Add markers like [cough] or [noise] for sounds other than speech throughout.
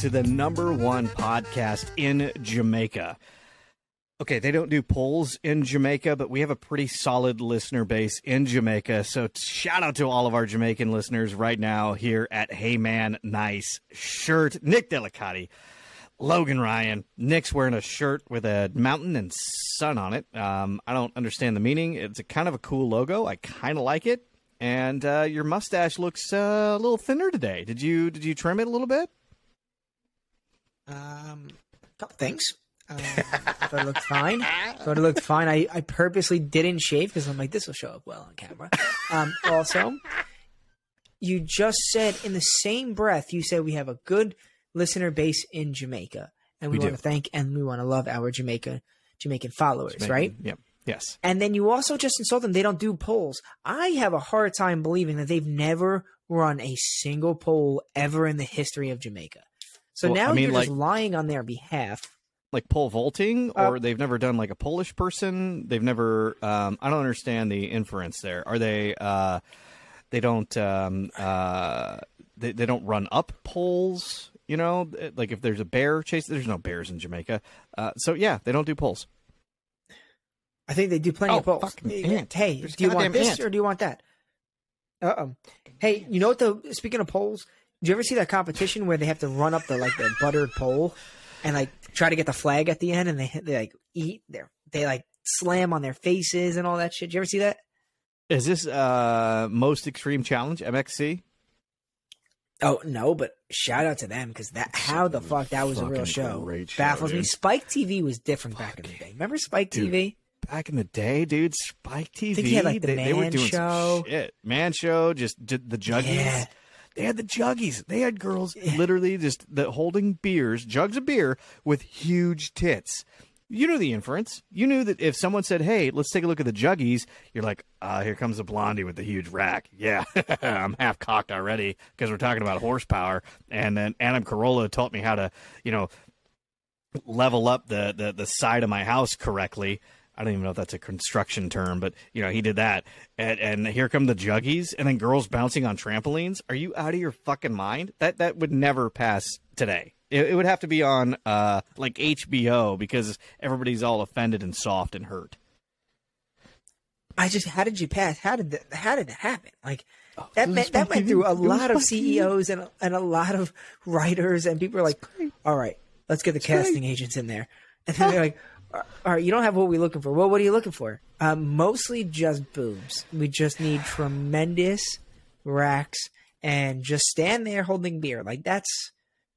To the number one podcast in Jamaica. Okay, they don't do polls in Jamaica, but we have a pretty solid listener base in Jamaica. So shout out to all of our Jamaican listeners right now here at Hey Man Nice Shirt. Nick Delicati, Logan Ryan. Nick's wearing a shirt with a mountain and sun on it. Um, I don't understand the meaning. It's a kind of a cool logo. I kind of like it. And uh, your mustache looks uh, a little thinner today. Did you did you trim it a little bit? Um, a couple things. Um, thought it looked fine. Thought it looked fine. I, I purposely didn't shave because I'm like, this will show up well on camera. Um, also, you just said in the same breath, you said we have a good listener base in Jamaica, and we, We want do. to thank and we want to love our Jamaica Jamaican followers, Jamaican- right? Yep. Yes. And then you also just insult them. They don't do polls. I have a hard time believing that they've never run a single poll ever in the history of Jamaica. So Well, I now mean, you're like- just lying on their behalf. like pole vaulting Uh, or they've never done like a polish person they've never um i don't understand the inference there are they uh they don't um uh they, they don't run up poles you know like if there's a bear chase there's no bears in jamaica uh so yeah they don't do polls I think they do plenty Oh, of polls. fucking Hey. Hey, do you want this ant. or do you want that? Uh oh. Hey, you know what? The speaking of polls, do you ever see that competition where they have to run up the like the buttered pole and like try to get the flag at the end, and they they like eat their they like slam on their faces and all that shit. Do you ever see that? is this uh most extreme challenge mxc Oh no, but shout out to them because that how the fuck that was a real show. show, Baffles me. dude. Spike TV was different back in the day. Remember Spike Dude, TV? back in the day, dude, Spike TV. had, like, the they, they were doing Show. shit. Man show, just did the juggies. Yeah. They had the juggies. They had girls literally just the, holding beers, jugs of beer with huge tits. You knew the inference. You knew that if someone said, "Hey, let's take a look at the juggies," you're like, "Ah, here comes the blondie with the huge rack." [laughs] Yeah, [laughs] I'm half cocked already because we're talking about horsepower. And then Adam Carolla taught me how to, you know, level up the, the the side of my house correctly. I don't even know if that's a construction term, but you know he did that. And, and here come the juggies, and then girls bouncing on trampolines. Are you out of your fucking mind? That that would never pass today. It, it would have to be on uh like HBO because everybody's all offended and soft and hurt. I just how did you pass? How did that, how did that happen? Like Oh, that meant, that went through a lot of CEOs and and a lot of [laughs] writers and people are like, all right, let's get the casting agents in there, and then they're like, all right, you don't have what we're looking for. Well, what are you looking for? Um, mostly just boobs. We just need tremendous racks and just stand there holding beer. Like that's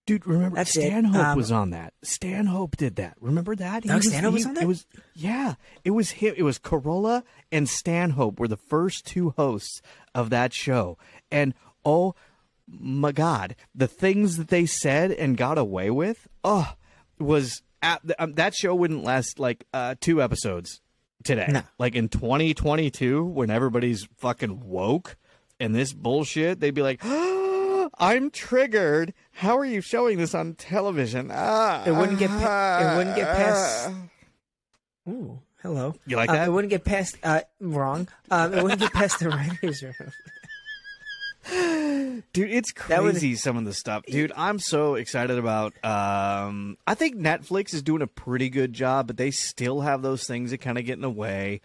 Dude, remember That's. Stanhope Um, was on that. Stanhope did that. Remember that? He Doug Stanhope was on that? It was yeah. It was him. It was Carolla and Stanhope were the first two hosts of that show. And oh my god, the things that they said and got away with, oh, was at, um, that show wouldn't last like uh, two episodes today. No. Like in 2022, when everybody's fucking woke and this bullshit, they'd be like. [gasps] I'm triggered. How are you showing this on television? Ah, It wouldn't get pa- it wouldn't get past- ah. ooh, hello. You like Um, that? it wouldn't get past uh, wrong. Um, it wouldn't get past the writers room. [laughs] [gasps] Dude, it's would- crazy some of the stuff. Dude, I'm so excited about um I think Netflix is doing a pretty good job, but they still have those things that kind of get in the way.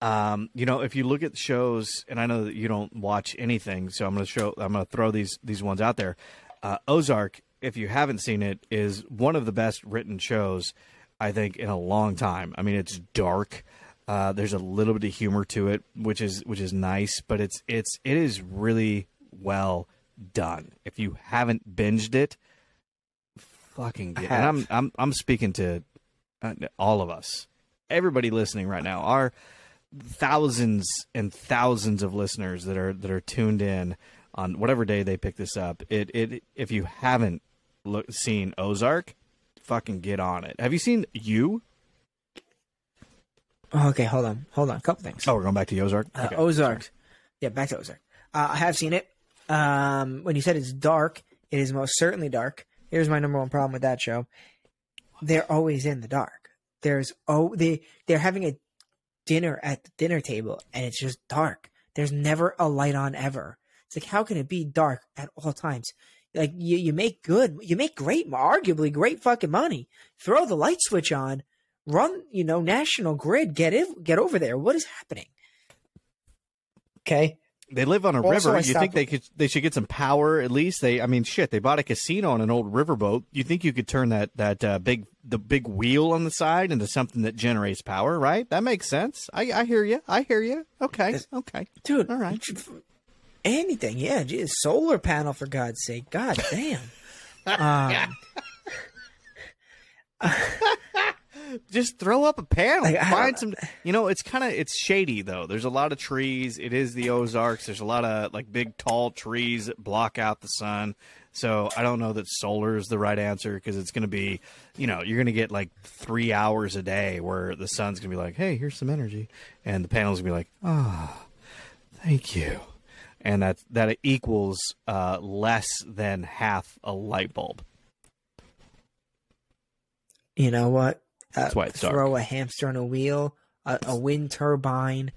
Um, you know, if you look at shows, and I know that you don't watch anything, so I'm gonna show I'm gonna throw these these ones out there. Uh, Ozark, if you haven't seen it, is one of the best written shows I think in a long time. I mean, it's dark. Uh, there's a little bit of humor to it, which is which is nice, but it's it's it is really well done. If you haven't binged it, fucking get. And I'm. I'm I'm speaking to uh, all of us, everybody listening right now. Our thousands and thousands of listeners that are that are tuned in on whatever day they pick this up. It it if you haven't look, seen Ozark, fucking get on it. Have you seen you? Oh, okay, hold on, hold on. A couple things. Oh, we're going back to Ozark. Uh, Okay. Ozark. Yeah, back to Ozark. Uh, I have seen it. Um, when you said it's dark, it is most certainly dark. Here's my number one problem with that show: they're always in the dark. There's oh they they're having a dinner at the dinner table and it's just dark. There's never a light on ever. It's like how can it be dark at all times? Like you, you make good, you make great, arguably great fucking money. Throw the light switch on, run, you know, national grid, get it, get over there. What is happening? Okay. They live on a river. You think they could? They should get some power at least. They, I mean, shit. They bought a casino on an old riverboat. You think you could turn that that uh, big the big wheel on the side into something that generates power? Right? That makes sense. I, I hear you. I hear you. Okay. Okay. Dude, All right. Anything, yeah. Geez, solar panel for God's sake. God damn. [laughs] um, [laughs] Just throw up a panel. Like, Find some. You know, it's kind of it's shady though. There's a lot of trees. It is the Ozarks. There's a lot of like big tall trees that block out the sun. So I don't know that solar is the right answer because it's going to be, you know, you're going to get like three hours a day where the sun's going to be like, hey, here's some energy, and the panel's going to be like, oh, thank you, and that that equals uh, less than half a light bulb. you know what? Uh, That's why it's dark. throw a hamster on a wheel, a, a wind turbine,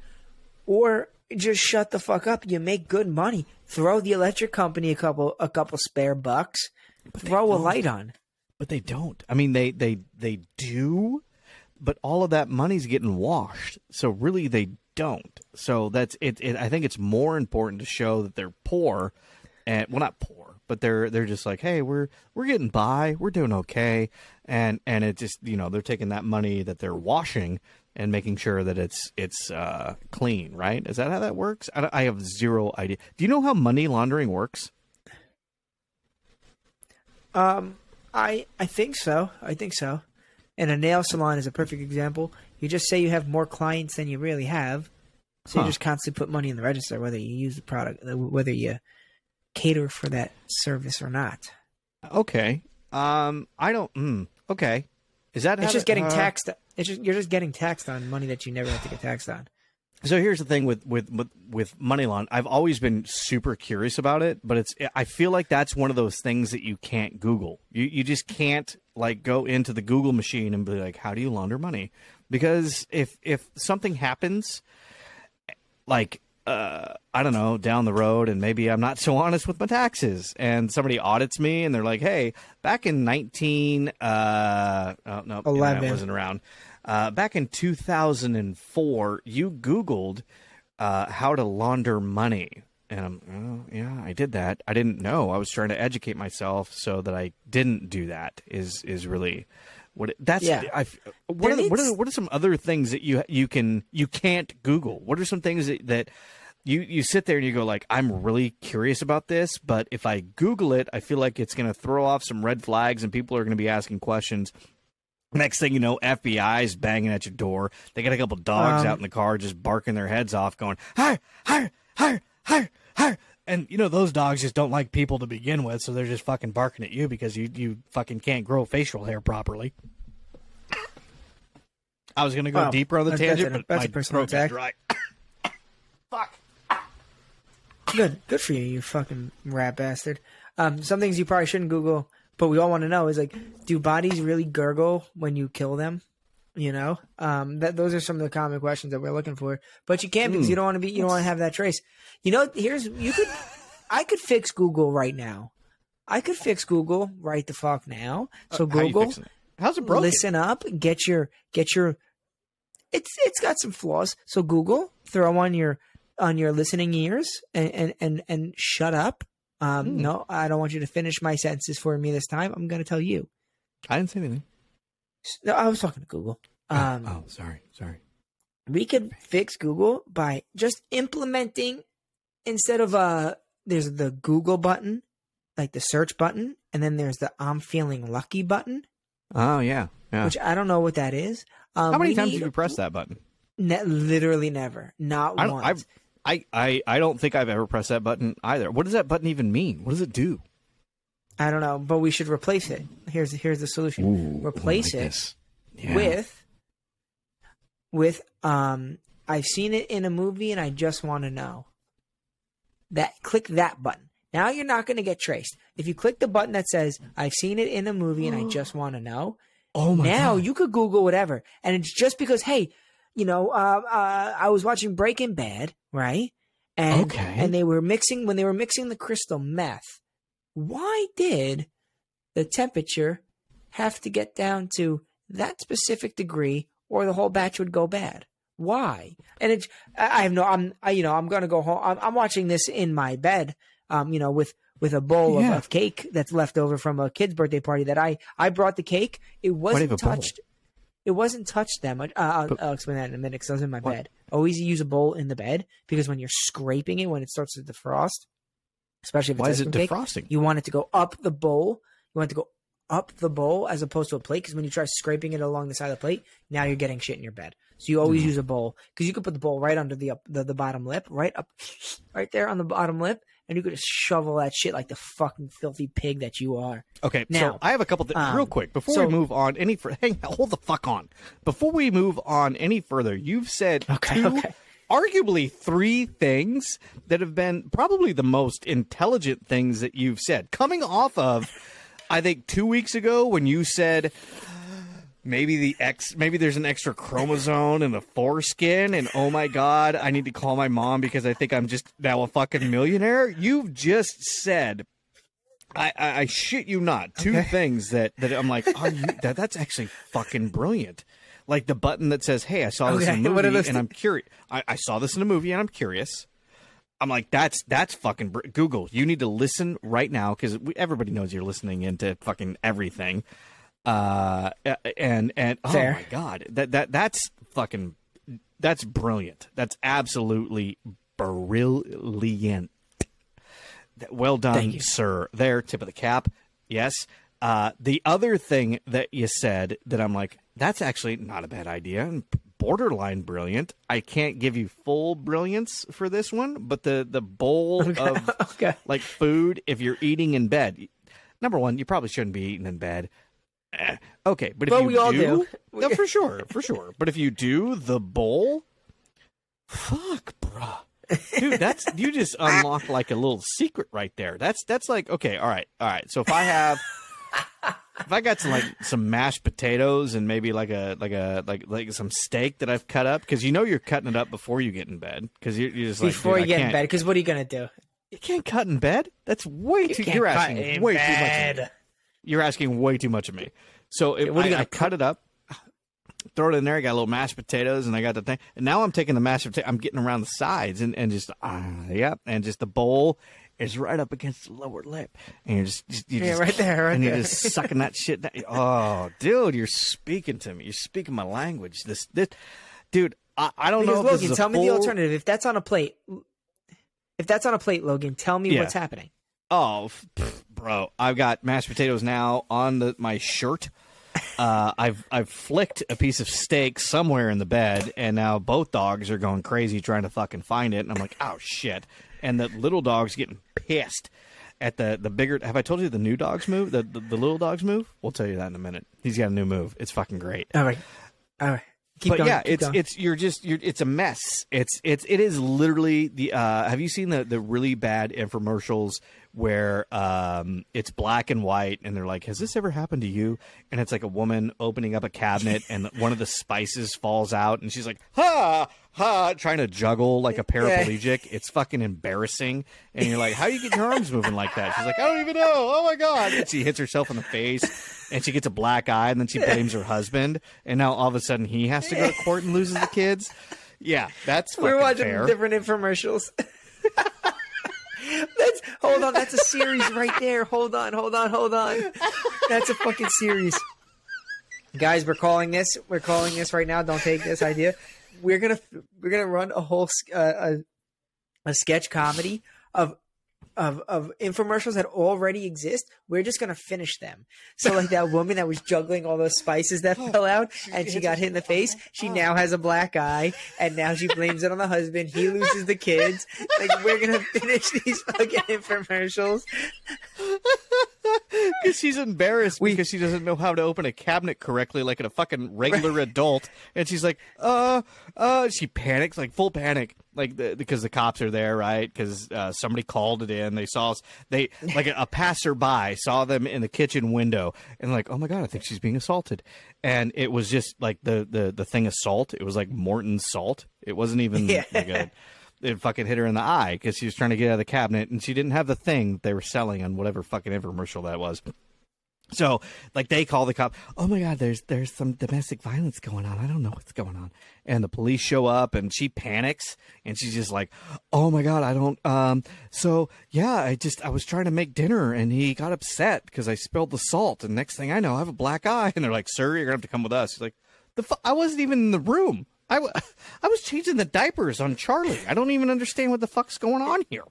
or just shut the fuck up. You make good money. Throw the electric company a couple a couple spare bucks. Throw a light on. But they don't. I mean, they they they do, but all of that money's getting washed. So really, they don't. So that's it. it I think it's more important to show that they're poor, and well, not poor, but they're they're just like, hey, we're we're getting by, we're doing okay, and and it just you know they're taking that money that they're washing and making sure that it's it's uh, clean, right? Is that how that works? I, I have zero idea. Do you know how money laundering works? Um, I I think so. I think so. And a nail salon is a perfect example. You just say you have more clients than you really have, so Huh. you just constantly put money in the register, whether you use the product, whether you cater for that service or not. Okay. Um, I don't. Mm, okay. Is that It's just getting uh, taxed. It's just you're just getting taxed on money that you never have to get taxed on. So here's the thing with with with, with money laundering. I've always been super curious about it, but it's I feel like that's one of those things that you can't Google. You you just can't like go into the Google machine and be like, how do you launder money? Because if if something happens, like uh, I don't know, down the road, and maybe I'm not so [laughs] honest with my taxes, and somebody audits me, and they're like, "Hey, back in 19, uh, oh, no, internet 11. wasn't around. Uh, back in 2004, you Googled uh, how to launder money." And I'm, oh, yeah, I did that. I didn't know. I was trying to educate myself so that I didn't do that. Is is really what it, that's Yeah. I what are, the- what are what are some other things that you you can you can't Google? What are some things that, that you you sit there and you go like I'm really curious about this, but if I Google it, I feel like it's going to throw off some red flags and people are going to be asking questions. Next thing you know, FBI's banging at your door. They got a couple dogs Um, out in the car just barking their heads off, going hi hi hi hi hi. And you know those dogs just don't like people to begin with, so they're just fucking barking at you because you you fucking can't grow facial hair properly. I was gonna go Wow. deeper on the That's- tangent, that's a- but that's a my personal throat dry. [coughs] Fuck. Good, good for you, you fucking rat bastard. Um, some things you probably shouldn't Google, but we all want to know is like, do bodies really gurgle when you kill them? You know, um, that those are some of the common questions that we're looking for. But you can't because you don't want to be, you don't want to have that trace. You know, here's you could, I could fix Google right now. I could fix Google right the fuck now. So How you Google, it? How's it broken? listen up, get your get your. It's it's got some flaws. So Google, throw on your on your listening ears and and and, and shut up. Um, Hmm. No, I don't want you to finish my sentences for me this time. I'm going to tell you. I didn't say anything. No, I was talking to Google. Um, oh, sorry, sorry. we could fix Google by just implementing instead of uh there's the Google button, like the search button, and then there's the I'm feeling lucky button, Oh yeah, yeah. which I don't know what that is. Um, How many times need- did you press that button? Ne- literally never. Not I once. I, I I I don't think I've ever pressed that button either. What does that button even mean? What does it do? I don't know, but we should replace it. Here's here's the solution. replace like it. Yeah. with with um I've seen it in a movie and I just want to know. That click that button. Now you're not going to get traced. If you click the button that says I've seen it in a movie and I just [gasps] want to know, Oh my now God. you could Google whatever, and it's just because hey, you know, uh, uh, I was watching Breaking Bad, right? And Okay. and they were mixing when they were mixing the crystal meth. Why did the temperature have to get down to that specific degree or the whole batch would go bad? Why? And it, I have no, I'm, I, you know, I'm going to go home. I'm, I'm watching this in my bed, um, you know, with, with a bowl Yeah. of, of cake that's left over from a kid's birthday party that I, I brought the cake. It Why do you wasn't a bowl? touched. It wasn't touched that much. Uh, I'll, But- I'll explain that in a minute because I was in my What? bed. Always use a bowl in the bed because when you're scraping it, when it starts to defrost, especially if it's Why is it cream cake, defrosting? you want it to go up the bowl. You want it to go up the bowl as opposed to a plate because when you try scraping it along the side of the plate, now you're getting shit in your bed. So you always Mhm. use a bowl because you could put the bowl right under the up the, the bottom lip, right up, [sniffs] right there on the bottom lip, and you could just shovel that shit like the fucking filthy pig that you are. Okay, Now, so I have a couple things um, real quick before so- we move on. Any further. [laughs] hang, hold the fuck on. Before we move on any further, you've said Okay, two, okay. Arguably three things that have been probably the most intelligent things that you've said. Coming off of, I think two weeks ago when you said maybe the X, maybe there's an extra chromosome in the foreskin, and oh my god, I need to call my mom because I think I'm just now a fucking millionaire. You've just said I, I, I shit you not. Two Okay. things that, that I'm like, are you that that's actually fucking brilliant. Like the button that says, "Hey, I saw this in a [laughs] movie, and I'm curious. I, I saw this in a movie, and I'm curious." I'm like, that's that's fucking br- Google. You need to listen right now because everybody knows you're listening into fucking everything. Uh, and and oh my god, that that that's fucking that's brilliant. That's absolutely brilliant. Well done, sir. There, tip of the cap. Yes. Uh, the other thing that you said that I'm like, that's actually not a bad idea and borderline brilliant. I can't give you full brilliance for this one, but the the bowl of [laughs] okay. like food if you're eating in bed. Number one, you probably shouldn't be eating in bed. Eh, okay, but if But you we all do, do. [laughs] no, for sure, for sure. But if you do the bowl, fuck, bruh. Dude, that's you just unlocked like a little secret right there. That's that's like okay, all right, all right. So if I have [laughs] if I got some like some mashed potatoes and maybe like a like a like like some steak that I've cut up because you know you're cutting it up before you get in bed because you're, you're just like Before you get in bed, because what are you gonna do? you can't cut in bed. That's way too. can't You're asking in way too much. Of me. You're asking way too much of me. So if what are you I, gonna I cut it up, throw it in there. I got a little mashed potatoes, and I got the thing. And now I'm taking the mashed potato. I'm getting around the sides, and and just ah, yep, and just the bowl is right up against the lower lip, and you're just, just you Yeah, just, right there, right and there. you're just sucking that shit. Down. [laughs] Oh, dude, you're speaking to me. You're speaking my language. This this, dude. I, I don't Because know. if this Logan, tell me the alternative. If that's on a plate, if that's on a plate, Logan, tell me Yeah. what's happening. Oh, pff, bro, I've got mashed potatoes now on the, my shirt. Uh, I've I've flicked a piece of steak somewhere in the bed, and now both dogs are going crazy trying to fucking find it. And I'm like, oh shit! And the little dog's getting pissed at the the bigger. Have I told you the new dog's move? The the, the little dog's move? We'll tell you that in a minute. He's got a new move. It's fucking great All right, all right. Keep but going. yeah, it's going. it's you're just you're it's a mess. It's it's it is literally the uh have you seen the the really bad infomercials where um it's black and white and they're like has this ever happened to you and it's like a woman opening up a cabinet and one of the spices falls out and she's like ha ha trying to juggle like a paraplegic. It's fucking embarrassing and you're like how do you get your arms moving like that? She's like I don't even know. Oh my god. And she hits herself in the face and she gets a black eye and then she blames her husband and now all of a sudden he has to go to court and loses the kids. Yeah, that's We're watching fair. different infomercials. [laughs] that's hold on. That's a series right there. Hold on, hold on, hold on. That's a fucking series. Guys, we're calling this. We're calling this right now. Don't take this idea. We're gonna we're gonna run a whole uh, a a sketch comedy of of of infomercials that already exist. We're just gonna finish them. So like that woman that was juggling all those spices that [laughs] fell out and she got hit in the face. She now has a black eye and now she blames it on the husband. He loses the kids. Like we're gonna [laughs] finish these fucking infomercials. [laughs] [laughs] Because she's embarrassed We- because she doesn't know how to open a cabinet correctly, like a fucking regular adult. And she's like, uh, uh, she panics, like full panic, like the, because the cops are there, right? Because uh, somebody called it in. They saw us. They like a, a passerby saw them in the kitchen window, and like, oh my god, I think she's being assaulted. And it was just like the the the thing of salt. It was like Morton's salt. It wasn't even [laughs] Yeah. like a it fucking hit her in the eye because she was trying to get out of the cabinet and she didn't have the thing they were selling on whatever fucking infomercial that was. So, like, they call the cop. Oh my god, there's there's some domestic violence going on. I don't know what's going on. And the police show up, and she panics, and she's just like, "Oh my god, I don't." Um. So yeah, I just I was trying to make dinner, and he got upset because I spilled the salt. And next thing I know, I have a black eye. [laughs] And they're like, "Sir, you're gonna have to come with us." He's like, "The fu- I wasn't even in the room. I, w- [laughs] I was changing the diapers on Charlie. I don't even understand what the fuck's going on here."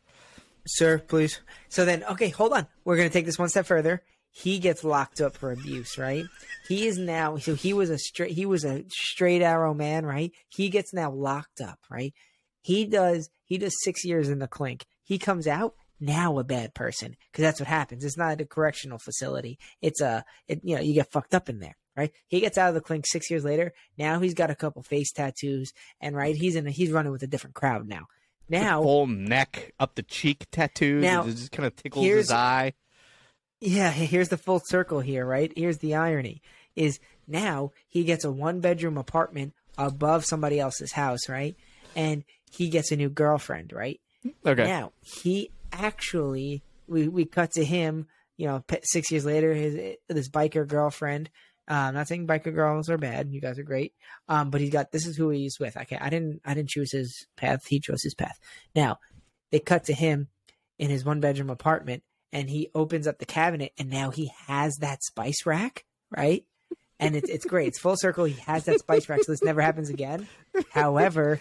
Sir, please. So then, okay, hold on. We're going to take this one step further. He gets locked up for abuse, right? He is now, so he was a straight, he was a straight arrow man, right? He gets now locked up, right? He does, he does six years in the clink. He comes out now a bad person because that's what happens. It's not a correctional facility. It's a, it, you know, you get fucked up in there, right? He gets out of the clink six years later. Now he's got a couple face tattoos and right, he's in, a, he's running with a different crowd now. Now, full neck up the cheek tattoos. Now, it just kind of tickles his eye. Yeah, [laughs] here's the full circle here, right? Here's the irony is now he gets a one bedroom apartment above somebody else's house, right? And he gets a new girlfriend, right? Okay. Now, he actually we we cut to him, you know, 6 years later his this biker girlfriend uh, I'm not saying biker girls are bad. You guys are great. Um, but he's got this is who he's with. Okay, I didn't I didn't choose his path. He chose his path. Now, they cut to him in his one bedroom apartment and he opens up the cabinet and now he has that spice rack, right? And it's it's great. It's full circle. He has that spice rack, so this never happens again. However,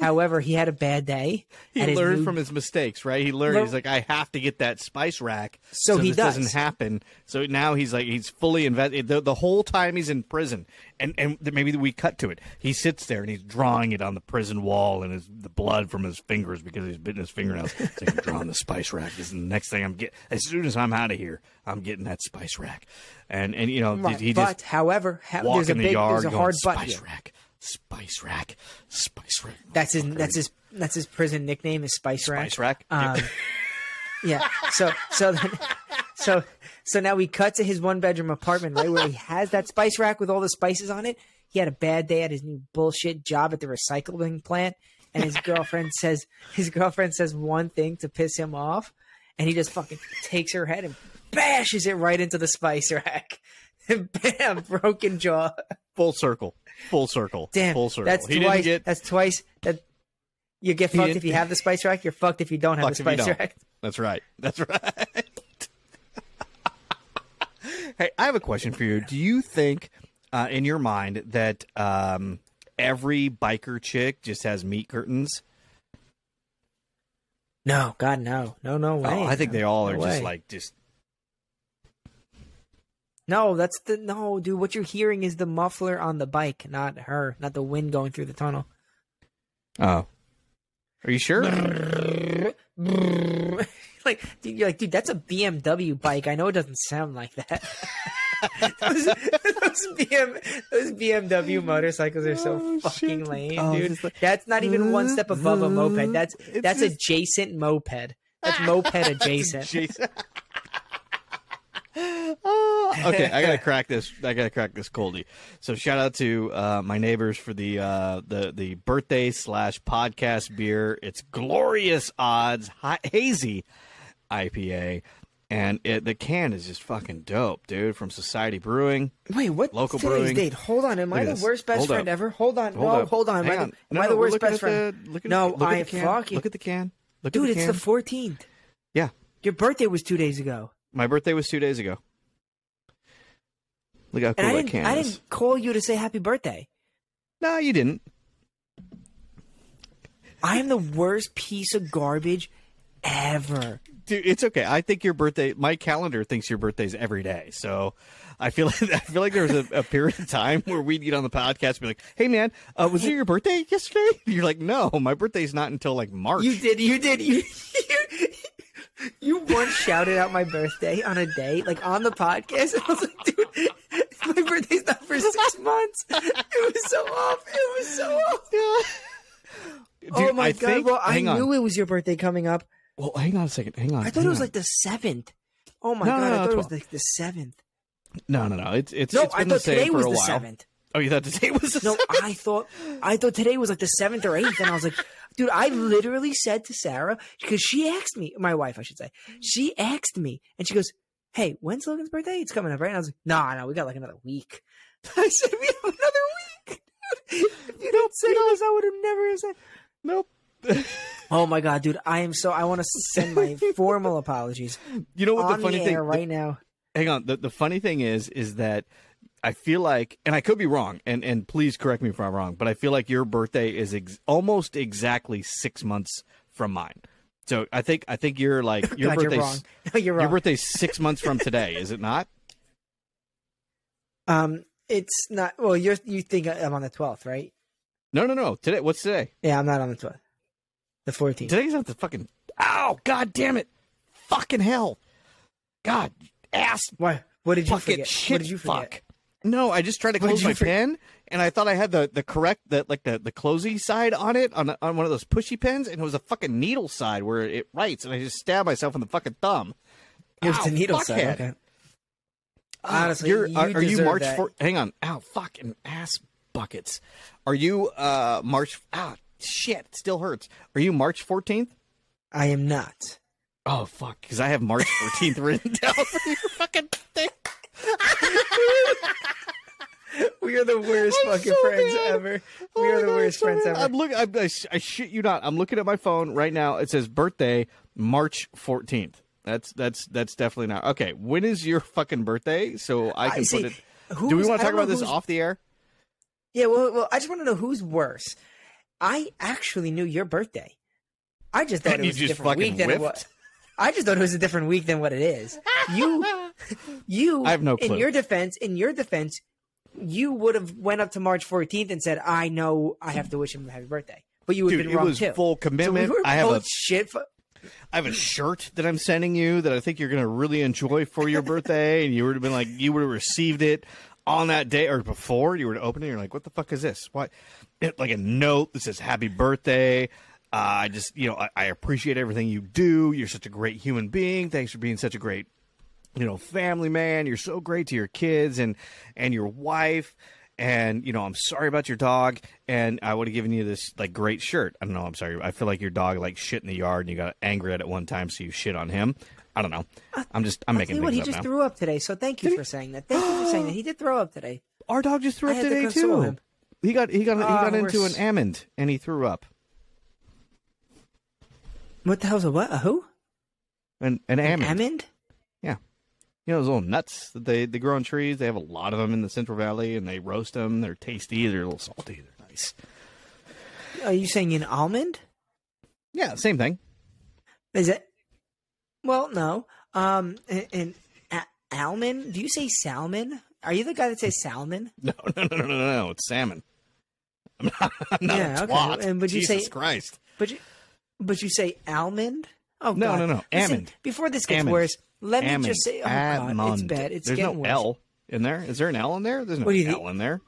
however, he had a bad day. He learned new- from his mistakes, right? He learned. Lear- He's like, I have to get that spice rack, So he this does. doesn't happen. So now he's like, he's fully invested. The, the whole time he's in prison, and and maybe we cut to it. He sits there and he's drawing it on the prison wall, and his the blood from his fingers because he's bitten his fingernails. Like, I'm drawing the spice rack. This is the next thing I'm get. As soon as I'm out of here, I'm getting that spice rack, and and you know Right, he but just however, ha- walk there's a the big yard there's a going, hard spice here. rack, spice rack, spice rack. That's his motherfucker." that's his that's his prison nickname is Spice Rack. spice rack. Um, yeah. [laughs] So so then, so so now we cut to his one bedroom apartment, right where he has that spice rack with all the spices on it. He had a bad day at his new bullshit job at the recycling plant, and his girlfriend [laughs] says his girlfriend says one thing to piss him off, and he just fucking takes her head and bashes it right into the spice rack. [laughs] Bam, broken jaw. full circle, full circle, Damn, full circle. that's he twice. get That's twice. That you get He fucked didn't- if you have the spice rack. You're fucked if you don't have Fucked the spice rack. That's right. That's right. [laughs] hey, I have a question for you. Do you think, uh, in your mind, that um, every biker chick just has meat curtains? No, God, no, no, no way. Oh, I think they all No are just way. like just. No, that's the no, dude. What you're hearing is the muffler on the bike, not her, not the wind going through the tunnel. Oh, are you sure? [laughs] like, dude, you're like, dude, that's a BMW bike. I know it doesn't sound like that. [laughs] those, those, BM, those BMW motorcycles are so Oh, fucking shit. lame, Oh, dude. like- that's not even one step above a moped. That's that's just- adjacent moped. That's moped [laughs] adjacent. Jason. [laughs] Okay, I gotta [laughs] crack this. I gotta crack this coldie. So shout out to uh, my neighbors for the uh, the the birthday slash podcast beer. It's glorious odds ha- hazy IPA, and it, the can is just fucking dope, dude. From Societe Brewing. Wait, what? Local brewing. date? Hold on. Am Look I the this. worst best Hold friend up. ever? Hold on. Hold no, up. hold on. Am Hang I on. the, No, am I the worst best friend? The, look at, No, look I at the can. fucking- Look at the can. Look Dude, the it's can. the 14th. yeah. Your birthday was two days ago. My birthday was two days ago. Look how cool And I that didn't, can I is. didn't call you to say happy birthday. No, you didn't. I am the worst piece of garbage ever. Dude, it's okay. I think your birthday. My calendar thinks your birthday's every day. So, I feel [laughs] like I feel like there was a, a period of time where we'd get on the podcast and be like, "Hey, man, uh, was it your birthday yesterday?" [laughs] You're like, "No, my birthday's not until like March." You did, you did, you, [laughs] you, you once shouted out my birthday on a day, like on the podcast. I was like, dude, [laughs] my birthday's not for six [laughs] months. It was so off. It was so off. Oh dude, oh my I god! think- well, I hang on. knew it was your birthday coming up. Well, hang on a second. Hang on. I thought it was on. like the seventh. Oh my No, god! no, I no, thought it was like the seventh. no, no, no. It's it's No, it's I thought same today was the seventh. Oh, you thought today was the No, seventh? I thought I thought today was like the seventh or eighth, and I was like, Dude, I literally said to Sarah because she asked me, my wife, I should say, she asked me, and she goes, "Hey, when's Logan's birthday? It's coming up, right?" And I was like, "No, no, we got like another week." [laughs] I said, "We have another week." if you don't say this, I would have never said. [laughs] Nope. Oh my god, dude! I am so. I want to send my [laughs] formal apologies you know what the funny the thing? air the- right now. hang on. The the funny thing is, is that I feel like, and I could be wrong, and and please correct me if I'm wrong, but I feel like your birthday is ex- almost exactly six months from mine. So I think I think you're like [laughs] your God, you're birthday's wrong. [laughs] No, you're your birthday's [laughs] six months from today, is it not? um, it's not. Well, you're you think I'm on the twelfth, right? No, no, no. Today, what's today? Yeah, I'm not on the twelfth. The fourteenth. Today's not the fucking. Oh God damn it! Fucking hell! God, ass Why? What did you bucket forget? shit. what did you forget? fuck. No, I just tried to What close my for- pen, and I thought I had the, the correct the like the the closey side on it on on one of those pushy pens, and it was a fucking needle side where it writes, and I just stabbed myself in the fucking thumb. It was Ow, the needle side. Okay. Honestly, you're, you are, are you March? that. For, hang on. Ow, fucking ass buckets. Are you uh March? Ah, shit, it still hurts. Are you March fourteenth? I am not. Oh fuck, because I have March fourteenth written [laughs] down for your fucking thing. [laughs] We are the worst I'm fucking so friends mad. ever. Oh We are the God, worst so friends mad. ever. I'm looking. I, I, I shit you not. I'm looking at my phone right now. It says birthday March 14th. That's that's that's definitely not okay. When is your fucking birthday? So I can see, put it. Do we want to talk about this off the air? Yeah, well, well, I just want to know who's worse. I actually knew your birthday. I just thought [laughs] And it was a different week than it was. I just thought it was a different week than what it is. You, [laughs] you. I have no clue. In your defense, in your defense, you would have went up to March 14th and said, "I know I have to wish him a happy birthday," but you would have been it wrong was too. full so we commitment. were I have a shit. fu- I have a shirt that I'm sending you that I think you're gonna really enjoy for your birthday, and you would have been like, you would have received it on that day or before. You would open it, and you're like, what the fuck is this? What? It, like a note that says happy birthday. Uh, I just, you know, I, I appreciate everything you do. You're such a great human being. Thanks for being such a great, you know, family man. You're so great to your kids and and your wife. And you know, I'm sorry about your dog. And I would have given you this like great shirt. I don't know. I'm sorry. I feel like your dog like shit in the yard, and you got angry at it one time, so you shit on him. I don't know. I'm just. I'm I'll making what, he just now. threw up today. So thank you for saying that. Thank you for saying that. He did throw up today. Our dog just threw I up had to today too. him. He got he got he Ah, got into an almond and he threw up. What the hell's a what? A who? An an almond. Almond? You know those little nuts that they, they grow on trees. They have a lot of them in the Central Valley, and they roast them. They're tasty. They're a little salty. They're nice. Are you saying an almond? Yeah, same thing. Is it? Well, no. Um, and, and a- almond? Do you say salmon? Are you the guy that says salmon? [laughs] No, no, no, no, no, no. It's salmon. [laughs] I'm not, I'm not Yeah, okay. And would you Jesus say- Christ? But you, but you say almond? Oh No, God. no, no. Listen, Almond. Before this gets Almond. worse, let me just say, oh God, it's bad. It's There's getting no worse. L in there. Is there an L in there? There's no What do you L think? in there.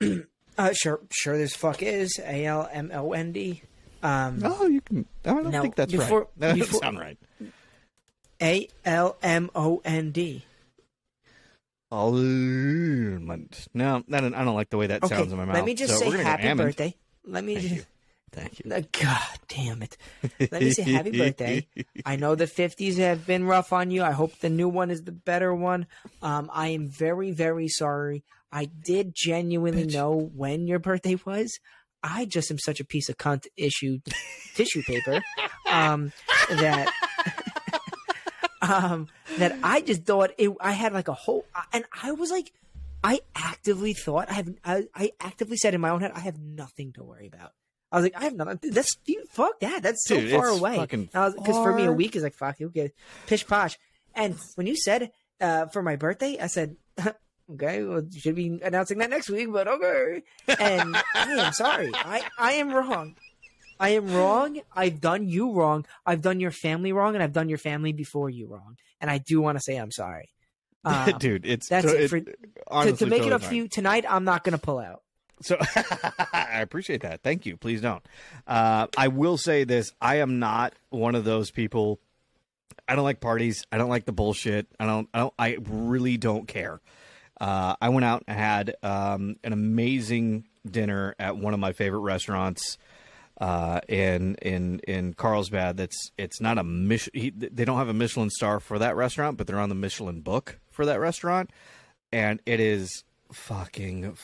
[clears throat] Uh, sure, sure. This fuck is A L M O N D. Um, Oh, you can. I don't No, think that's before- right. [laughs] That doesn't before- sound right. A L M O N D. Almond. No, I don't, I don't like the way that Okay, sounds in my mouth. let me just So say happy birthday. Let me Thank just. you. Thank you. God damn it. Let me say happy birthday. [laughs] I know the 50s have been rough on you. I hope the new one is the better one. Um, I am very, very sorry. I did genuinely Bitch. know when your birthday was. I just am such a piece of cunt issue tissue paper [laughs] um, that [laughs] um, that I just thought it. I had like a whole, and I was like, I actively thought I have. I, I actively said in my own head, I have nothing to worry about. I was like, I have nothing. That's dude, fuck that. That's so Dude, far away. Because for me, a week is like fuck you get pish posh. And when you said uh, for my birthday, I said, [laughs] okay, well, you should be announcing that next week, but okay. And [laughs] I am sorry. I I am wrong. I am wrong. I've done you wrong. I've done your family wrong, and I've done your family before you wrong. And I do want to say I'm sorry. [laughs] Um, Dude, it's that's to, it for- to, honestly to make totally it up fine. for you tonight, I'm not going to pull out. So [laughs] I appreciate that. Thank you. Please don't. Uh, I will say this: I am not one of those people. I don't like parties. I don't like the bullshit. I don't. I don't. I really don't care. Uh, I went out and had um, an amazing dinner at one of my favorite restaurants uh, in in in Carlsbad. That's it's not a They don't have a Michelin star for that restaurant, but they're on the Michelin book for that restaurant, and it is fucking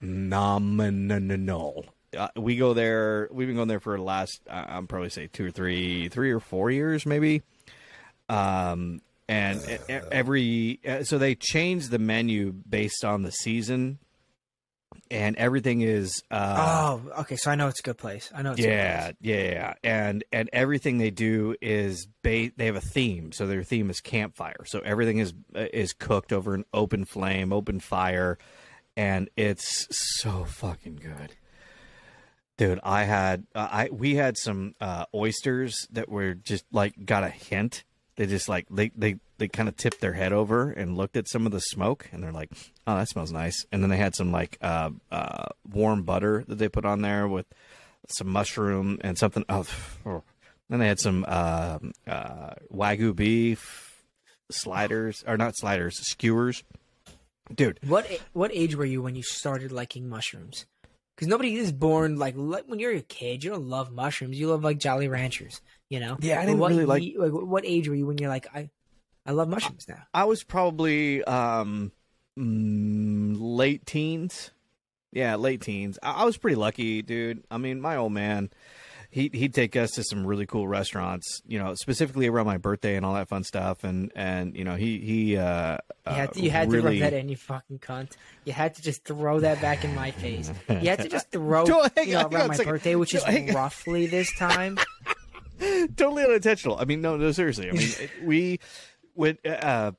phenomenal. Uh, we go there. We've been going there for the last. Uh, I'm probably say two or three, three or four years, maybe. Um, and every uh, so they change the menu based on the season and everything is uh, oh okay so i know it's a good place i know it's yeah yeah and and everything they do is ba- they have a theme so their theme is campfire so everything is is cooked over an open flame open fire and it's so fucking good. Dude i had uh, i we had some uh, oysters that were just like got a hint. They just like they they they kind of tipped their head over and looked at some of the smoke and they're like oh that smells nice. And then they had some like uh, uh, warm butter that they put on there with some mushroom and something oh, oh. then they had some uh, uh, wagyu beef sliders or not sliders skewers dude what what age were you when you started liking mushrooms because nobody is born like when you're a kid you don't love mushrooms you love like jolly ranchers you know? Yeah, I didn't what, really like... like. What age were you when you're like, I, I love mushrooms now? I was probably um, mm, late teens. Yeah, late teens. I, I was pretty lucky, dude. I mean, my old man, he he'd take us to some really cool restaurants, you know, specifically around my birthday and all that fun stuff. And and you know, he he uh, you had to, you had really... to rub that in, you fucking cunt. You had to just throw that back in my face. You had to just throw, [laughs] you know, around my birthday, which is roughly this time. [laughs] totally unintentional. I mean, no, no, seriously. I mean, we would uh,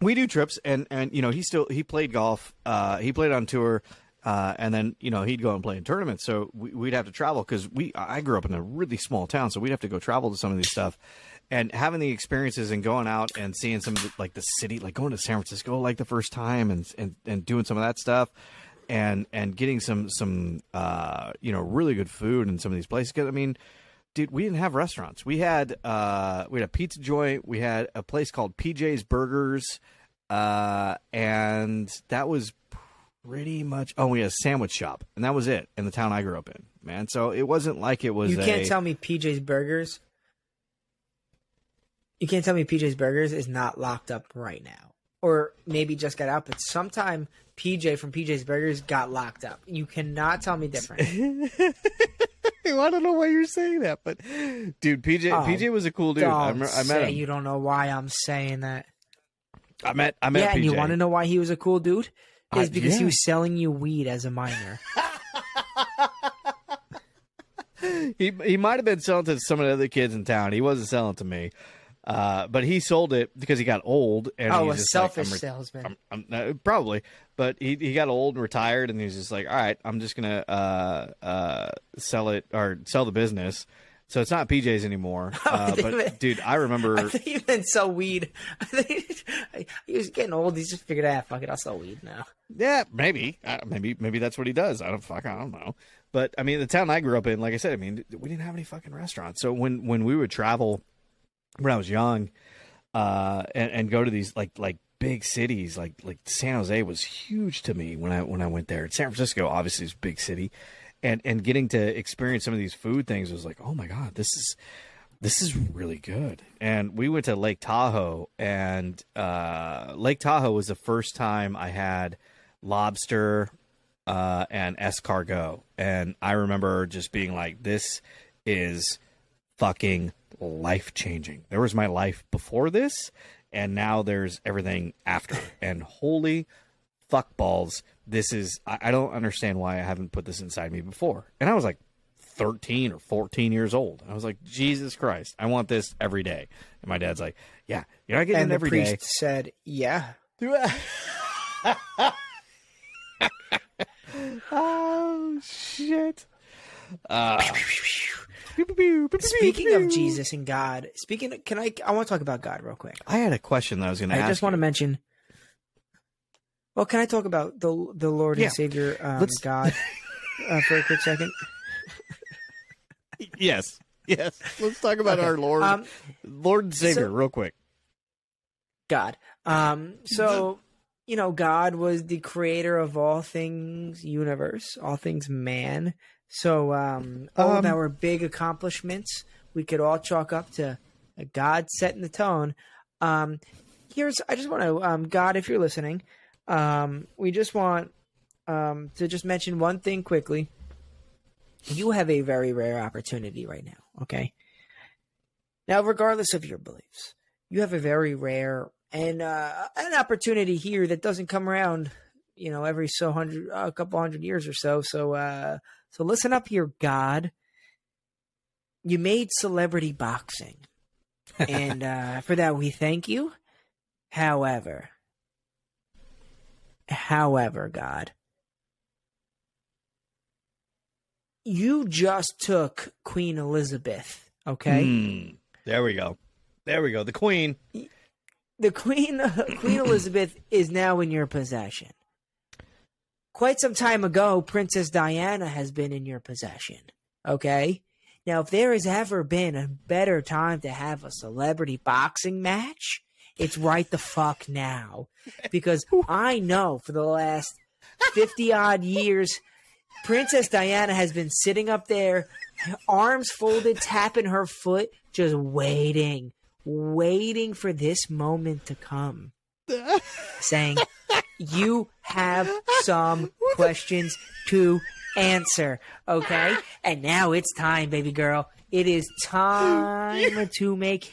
we do trips, and and you know, he still he played golf. Uh, he played on tour. Uh, and then you know he'd go and play in tournaments, so we, would have to travel because we I grew up in a really small town, so we'd have to go travel to some of these stuff, and having the experiences and going out and seeing some of the, like the city, like going to San Francisco like the first time and and and doing some of that stuff, and and getting some some uh you know really good food in some of these places. Cause, I mean, dude, we didn't have restaurants. We had uh, we had a pizza joint. We had a place called PJ's Burgers, uh, and that was pretty much. Oh, we had a sandwich shop, and that was it in the town I grew up in, man. So it wasn't like it was. You can't a, tell me PJ's Burgers. You can't tell me PJ's Burgers is not locked up right now, or maybe just got out. But sometime PJ from PJ's Burgers got locked up. You cannot tell me different. [laughs] I don't know why you're saying that, but dude, PJ oh, PJ was a cool dude. I, I met him. You don't know why I'm saying that. I met I met yeah, PJ. and you want to know why he was a cool dude? Is because yeah. he was selling you weed as a minor. [laughs] he he might have been selling to some of the other kids in town. He wasn't selling to me. Uh, but he sold it because he got old and oh, a selfish like, re- salesman. I'm, I'm, uh, probably, but he he got old and retired, and he's just like, all right, I'm just gonna uh, uh, sell it or sell the business. So it's not PJ's anymore. [laughs] Uh, but dude, I remember. [laughs] I think he meant sell weed. [laughs] I think he was getting old. He just figured, ah, fuck it, I'll sell weed now. Yeah, maybe, uh, maybe, maybe that's what he does. I don't fuck, I don't know. But I mean, the town I grew up in, like I said, I mean, we didn't have any fucking restaurants. So when when we would travel when I was young, uh, and, and go to these like like big cities, like like San Jose was huge to me when I when I went there. San Francisco obviously is a big city, and and getting to experience some of these food things was like, oh my god, this is this is really good. And we went to Lake Tahoe, and uh, Lake Tahoe was the first time I had lobster uh, and escargot, and I remember just being like, this is fucking life changing. There was my life before this, and now there's everything after. And holy fuck balls, this is I, I don't understand why I haven't put this inside me before. And I was like 13 or 14 years old. I was like, Jesus Christ, I want this every day. And my dad's like, Yeah, you're not getting and it every priest said, Yeah. [laughs] oh shit. Uh, Speaking of [laughs] Jesus and God, speaking, of, can I? I want to talk about God real quick. I had a question that I was going to ask. I just want to mention. Well, can I talk about the the Lord yeah. and Savior um, [laughs] God uh, for a quick second? yes, yes. Let's talk about okay. our Lord, um, Lord and Savior, so, real quick. God. Um. So you know, God was the creator of all things universe, all things man. So um, all of Um, our big accomplishments we could all chalk up to a God setting the tone. Um, here's I just want to um, God, if you're listening, um, we just want um, to just mention one thing quickly. You have a very rare opportunity right now. Okay. Now, regardless of your beliefs, you have a very rare and uh, an opportunity here that doesn't come around, you know, every so hundred, a couple hundred years or so. So, uh, so listen up here, God. You made celebrity boxing, [laughs] and uh, for that we thank you. However, however, God, you just took Queen Elizabeth. Okay, Hmm. There we go. There we go. The queen. the Queen [laughs] Queen Elizabeth is now in your possession. Quite some time ago, Princess Diana has been in your possession. Okay? Now, if there has ever been a better time to have a celebrity boxing match, it's right the fuck now. [laughs] Because I know for the last 50 odd years, Princess Diana has been sitting up there, arms folded, tapping her foot, just waiting, waiting for this moment to come. [laughs] Saying, You have some questions to answer, okay? And now it's time, baby girl. It is [laughs] time to make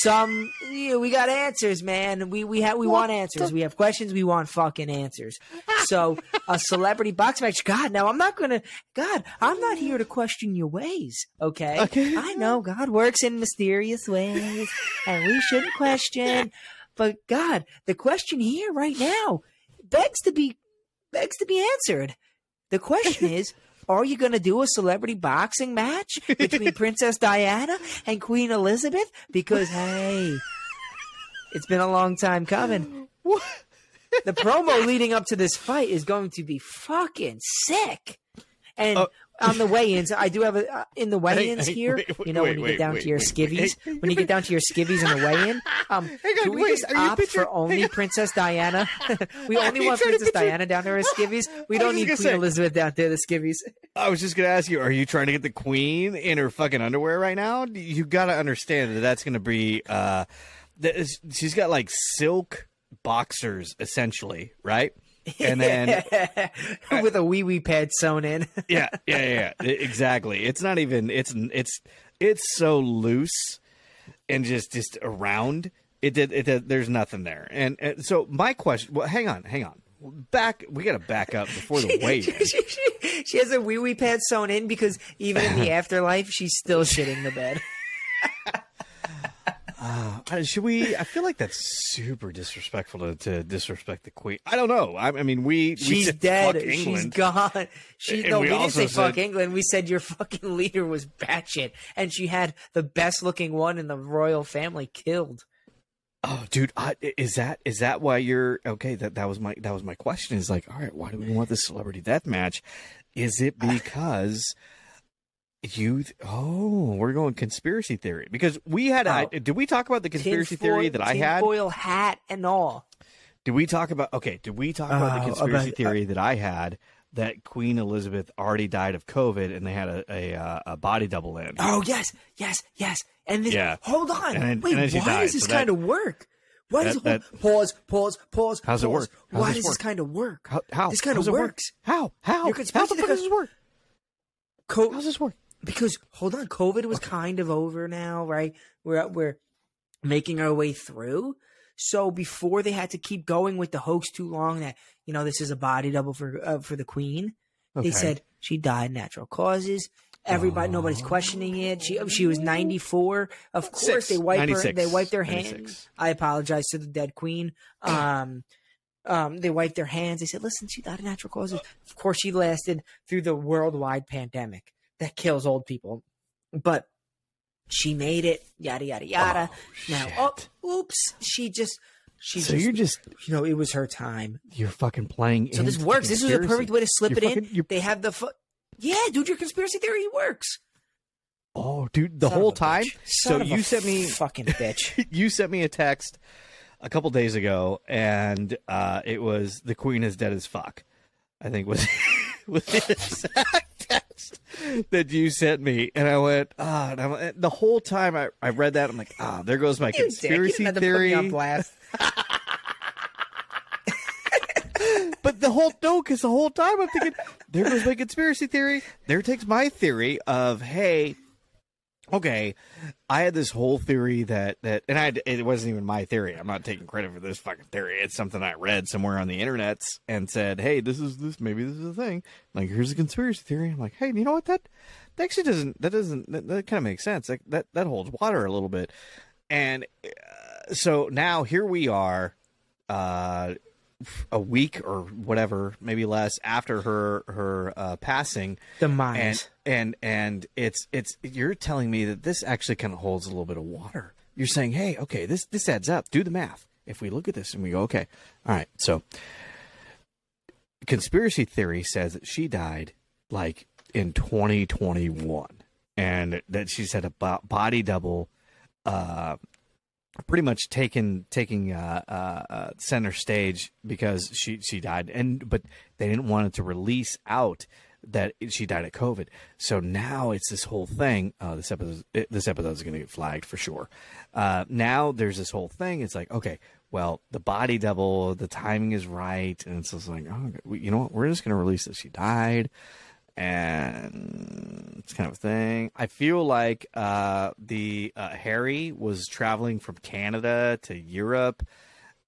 some you know, we got answers man. We we have we want answers. we have questions. We want fucking answers. So a [laughs] celebrity box match. God now i'm not gonna god i'm not here to question your ways okay, Okay. i know god works in mysterious ways and we shouldn't question. But god the question here right now begs to be begs to be answered. The question is are you going to do a celebrity boxing match [laughs] between Princess Diana and Queen Elizabeth? Because, hey, it's been a long time coming. What? The promo leading up to this fight is going to be fucking sick. And Oh. On the weigh-ins, I do have a uh, in the [laughs] weigh-ins hey, here. wait, wait, you know, when you wait, get down wait, to your wait, skivvies, wait. when you get down to your skivvies in the weigh-in, [laughs] um, on, can we wait, just opt picturing- for only. Princess Diana? [laughs] we only want Princess picture- Diana down there her skivvies. We don't need Queen say- Elizabeth down to the skivvies. I was just gonna ask you: Are you trying to get the queen in her fucking underwear right now? You got to understand that that's gonna be. uh that is, She's got like silk boxers, essentially, right? And then [laughs] with a wee wee pad sewn in. [laughs] yeah, yeah, yeah, exactly. It's not even. It's it's it's so loose and just just around. It did. It did. There's nothing there. And, and so my question. Well, hang on, hang on. Back. We got to back up before the [laughs] in. she, she- she has a wee wee pad sewn in because even in the afterlife, she's still shitting the bed. Uh, should we? I feel like that's super disrespectful to, to disrespect the queen. I don't know. I, I mean, we we She's said dead. She's gone. She And no, we we, didn't say fuck said- England. We said your fucking leader was batshit, and she had the best looking one in the royal family killed. Oh, dude, I, is that is that why you're okay? That that was my that was my question. Is like, all right, why do we want this celebrity death match? Is it [laughs] because you? Oh, we're going conspiracy theory because we had. I, Oh. did we talk about the conspiracy Tinfoil- theory that I had? tinfoil hat and all. Did we talk about? Okay, did we talk about the Oh, conspiracy about- theory that I had that Queen Elizabeth already died of COVID and they had a a, uh, a body double in? Oh yes, yes, yes. And this, Yeah. hold on. And then- Wait, and why died, does this so that- kind of work? Why does that- it, pause, pause, pause? How's it work? How's why this does work? this kind of work? How? how This kind How's of it work? works. How? How? Your How the fuck does this work? Co- How's this work? Because hold on, COVID was kind of over now, right? We're we're making our way through. So before they had to keep going with the hoax too long, that you know this is a body double for uh, for the queen, Okay. they said she died natural causes. Everybody, nobody's questioning it. She she was ninety four. Of course, Six. they wipe her. They wipe their hands. 96. I apologize to the dead queen. [clears throat] Um, um, they wiped their hands. They said, "Listen, she died of natural causes." Of course, she lasted through the worldwide pandemic that kills old people, but she made it. Yada yada yada. Oh, now, oh, oops, she just. She so just, you're just you know, it was her time. you're fucking playing. So this works. This is a perfect way to slip You're it fucking- in. you're- They have the fu- yeah, dude. Your conspiracy theory works. Oh, dude, the Son whole time. So you sent me fucking bitch. [laughs] you sent me a text a couple days ago, and uh, it was the queen is dead as fuck. I think was [laughs] was exact text. that you sent me, and I went, ah, and I'm, the whole time I, I read that, I'm like, ah, there goes my You dick. You conspiracy to put me theory. on blast. [laughs] But the whole no, because the whole time I'm thinking, there goes my conspiracy theory. There takes my theory of, hey, okay, I had this whole theory that that, and I it wasn't even my theory. I'm not taking credit for this fucking theory. It's something I read somewhere on the internet and said, hey, this is this maybe this is a thing. Like here's a conspiracy theory. I'm like, hey, you know what that that actually doesn't that doesn't that, that kind of makes sense. Like, that that holds water a little bit. And uh, so now here we are. Uh, a week or whatever, maybe less after her her uh, passing, Demise. and and and it's it's you're telling me that this actually kind of holds a little bit of water. You're saying, hey, okay, this this adds up. Do the math. If we look at this and we go, okay, all right, so conspiracy theory says that she died like in 2021, and that she's had a bo- body double. Uh, pretty much taken taking uh, uh, uh, center stage because she she died and but they didn't want it to release out that she died of COVID. So now it's this whole thing. Uh, this episode this episode is going to get flagged for sure. Uh, now there's this whole thing. It's like okay, well the body double, the timing is right, and it's just like oh, you know what? We're just going to release that she died and it's kind of a thing. I feel like uh, the uh, Harry was traveling from Canada to Europe,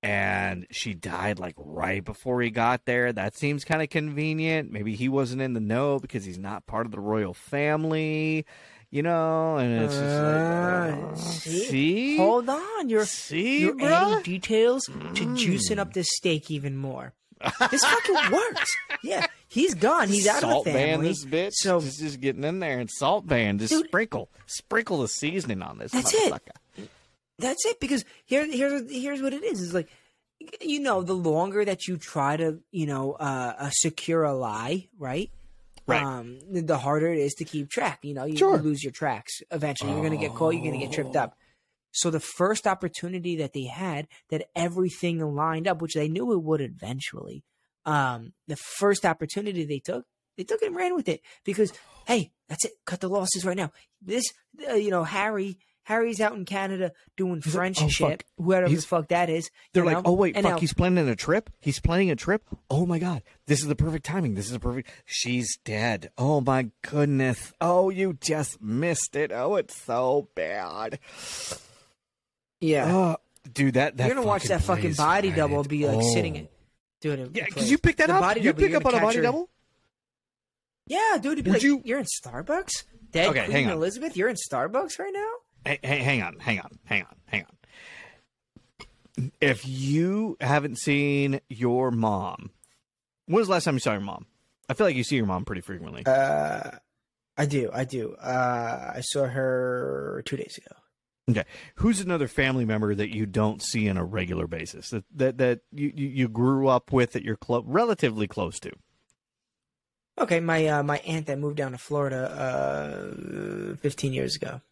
and she died like right before he got there. That seems kind of convenient. Maybe he wasn't in the know because he's not part of the royal family, you know. And it's just like, Uh, uh, see? see, Hold on, you're see, you're bruh? adding details to juicing up this steak even more. [laughs] This fucking works. Yeah, he's gone. He's out salt of the family. Salt Bae this bitch. So just, just getting in there and Salt Bae. Just Dude. sprinkle, sprinkle the seasoning on this. That's it. that's it. Because here, here's here's what it is. Is like, you know, the longer that you try to, you know, uh, uh secure a lie, right? Right. Um, the harder it is to keep track. You know, you, Sure. you lose your tracks. Eventually, you're gonna get caught. You're gonna get tripped up. So the first opportunity that they had, that everything lined up, which they knew it would eventually. Um, the first opportunity they took, they took it and ran with it because, hey, that's it. Cut the losses right now. This, uh, you know, Harry, Harry's out in Canada doing like, French "Oh, shit, fuck. whoever He's- the fuck that is. They're you like, know? oh wait, And fuck, now- he's planning a trip. He's planning a trip. Oh my god, this is the perfect timing. This is a perfect. She's dead. Oh my goodness. Oh, you just missed it. Oh, it's so bad. yeah. Oh, dude, that that you're gonna watch that fucking body right. double be like Oh. sitting it, doing it. Yeah, because you pick that The up. body You double, pick up on gonna a body double. Yeah, dude. It'd Would like, you- You're in Starbucks. Dead Okay, Queen hang on. Elizabeth. You're in Starbucks right now. Hey, hey, hang on, hang on, hang on, hang on. If you haven't seen your mom, when was the last time you saw your mom? I feel like you see your mom pretty frequently. Uh, I do. I do. Uh, I saw her two days ago. Okay, who's another family member that you don't see on a regular basis that that, that you, you, grew up with that you're clo- relatively close to? Okay, my uh, my aunt that moved down to Florida uh, 15 years ago.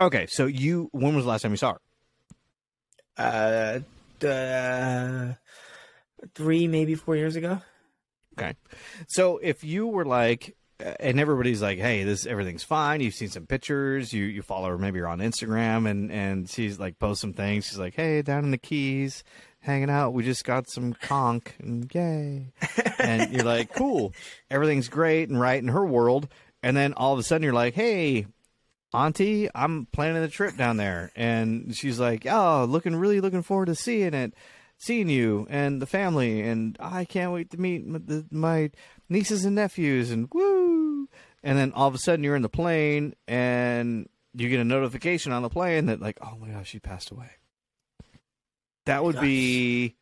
Okay, so you when was the last time you saw her? Uh, uh, three maybe four years ago. Okay, so if you were like, and everybody's like, "Hey, this everything's fine." You've seen some pictures. You you follow her. Maybe you're on Instagram, and and she's like post some things. She's like, "Hey, down in the Keys, hanging out. We just got some conch, and yay!" and you're like, "Cool, everything's great and right in her world." And then all of a sudden, you're like, "Hey." Auntie, I'm planning a trip down there, and she's like, "Oh, looking really looking forward to seeing it, seeing you and the family, and I can't wait to meet m- the, my nieces and nephews, and woo!" And then all of a sudden, you're in the plane, and you get a notification on the plane that, like, "Oh my gosh, she passed away." That would be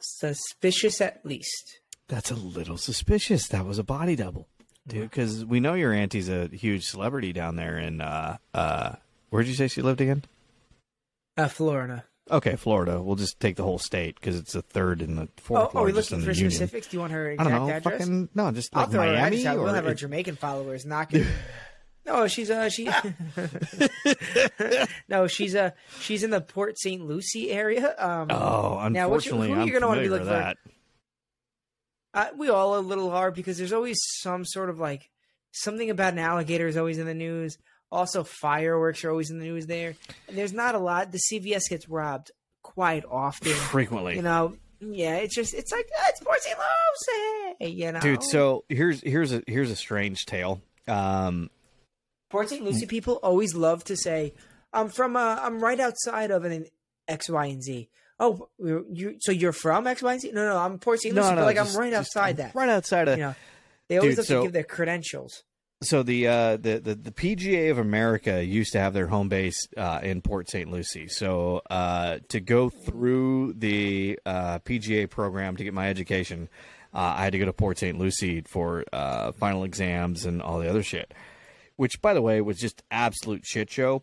Suspicious at least. that's a little suspicious. That was a body double, dude, because we know your auntie's a huge celebrity down there in uh uh. Where'd you say she lived again? Uh, Florida. Okay, Florida. We'll just take the whole state because it's the third and the Oh, are we looking for specifics? Do you want her exact I don't know. address? Fucking no, just I'll like throw Miami or We'll have our Jamaican followers knocking. [laughs] no, she's uh she. [laughs] no, she's uh she's in the Port St. Lucie area. Um, Oh, Now, what you, who are you gonna wanna be looking for? Uh, we all a little hard because there's always some sort of like something about an alligator is always in the news. Also, fireworks are always in the news there. And there's not a lot. The CVS gets robbed quite often. Frequently. You know, yeah, it's just it's like oh, it's Port St. Lucie, you know, Dude, so here's here's a here's a strange tale. Um, Port St. Lucie people always love to say, "I'm from uh, I'm right outside of an X, Y, and Z." Oh, you so you're from X, Y, and Z? No, no, I'm Port St. Lucie, no, but no, like just- I'm right just- outside that. Right outside of You know, they always Dude, have so- to give their credentials. So the, uh, the the the PGA of America used to have their home base uh, in Port St. Lucie. So uh, to go through the uh, PGA program to get my education, uh, I had to go to Port St. Lucie for uh, final exams and all the other shit. Which, by the way, was just absolute shit show.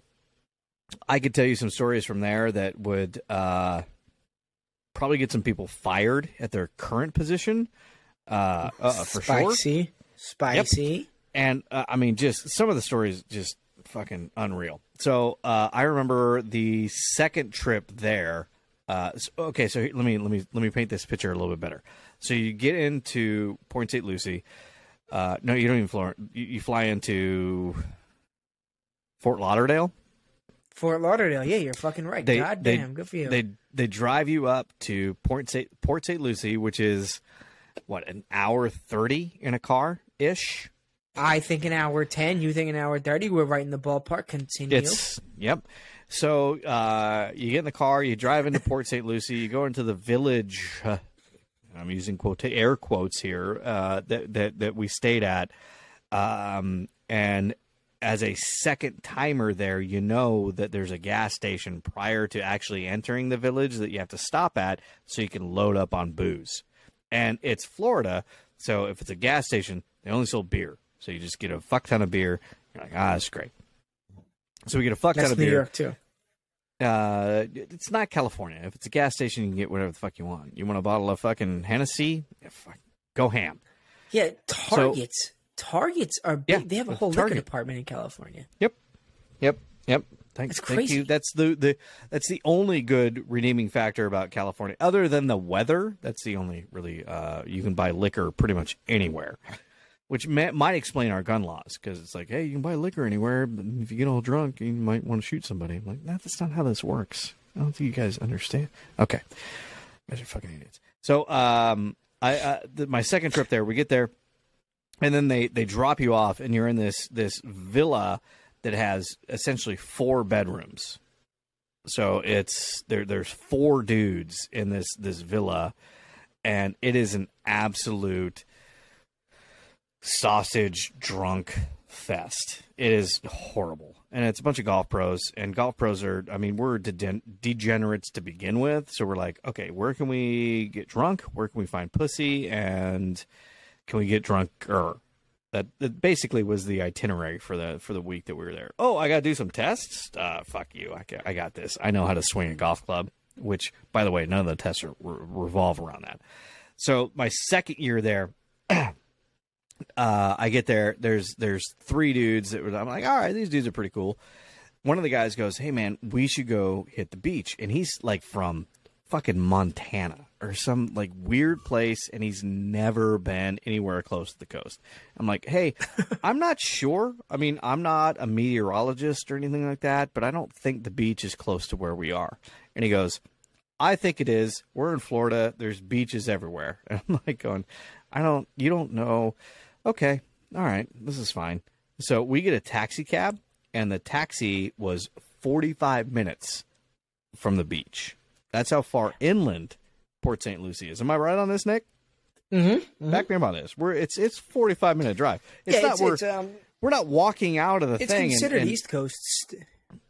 I could tell you some stories from there that would uh, probably get some people fired at their current position. Uh, uh, for sure. Spicy, spicy. And uh, I mean, just some of the stories just fucking unreal. So uh, I remember the second trip there. Uh, s- okay, so let me let me let me paint this picture a little bit better. So you get into Point St. Lucie. Uh, no, you don't even fly. You, you fly into Fort Lauderdale. Fort Lauderdale. Yeah, you're fucking right. They- God they- damn, good for you. They they drive you up to Port St. Port St. Lucie, which is what an hour thirty in a car ish. I think an hour ten. You think an hour thirty. We're right in the ballpark. Continue. It's yep. So uh, you get in the car, you drive into Port St. Lucie, you go into the village. Uh, I'm using quote air quotes here uh, that that that we stayed at, um, and as a second timer there, you know that there's a gas station prior to actually entering the village that you have to stop at so you can load up on booze. And it's Florida, so if it's a gas station, they only sell beer. So you just get a fuck ton of beer. You're like, ah, that's great. So we get a fuck ton That's of New beer. York too. Uh, it's not California. If it's a gas station, you can get whatever the fuck you want. You want a bottle of fucking Hennessy? Yeah, fuck, go ham. Yeah, Targets. Targets are big. Yeah, they have a whole liquor Target. department in California. Yep, yep, yep. Thank, That's thank crazy. you. That's the, the that's the only good redeeming factor about California, other than the weather. That's the only really uh, you can buy liquor pretty much anywhere, which may, might explain our gun laws because it's like, hey, you can buy liquor anywhere, but if you get all drunk, you might want to shoot somebody. I'm like, that's not how this works. I don't think you guys understand. Okay, you guys are fucking idiots. So, um, I uh, the, my second trip there, we get there, and then they they drop you off, and you're in this this villa that has essentially four bedrooms. So it's there. There's four dudes in this this villa, and it is an absolute sausage drunk fest. It is horrible, and it's a bunch of golf pros. And golf pros are, I mean, we're degen- degenerates to begin with. So we're like, okay, where can we get drunk? Where can we find pussy? And can we get drunker? That, that basically was the itinerary for the for the week that we were there. Oh, I got to do some tests. Uh, fuck you. I got, I got this. I know how to swing a golf club. Which, by the way, none of the tests are, re- revolve around that. So my second year there, [clears throat] uh, I get there. There's there's three dudes that were. I'm like, all right, these dudes are pretty cool. One of the guys goes, "Hey man, we should go hit the beach," and he's like from fucking Montana or some like weird place, and he's never been anywhere close to the coast. I'm like, hey, [laughs] I'm not sure. I mean, I'm not a meteorologist or anything like that, but I don't think the beach is close to where we are. And he goes, I think it is. We're in Florida. There's beaches everywhere. [laughs] And I'm like going, I don't, you don't know. Okay. All right. This is fine. So we get a taxi cab, and the taxi was 45 minutes from the beach. That's how far inland Port St. Lucie is. Am I right on this, Nick? Mm-hmm. Back me up on this. We're it's it's 45 minute drive. It's yeah, not it's, we're, it's um, we're not walking out of the it's thing. and- considered and, East Coast. St-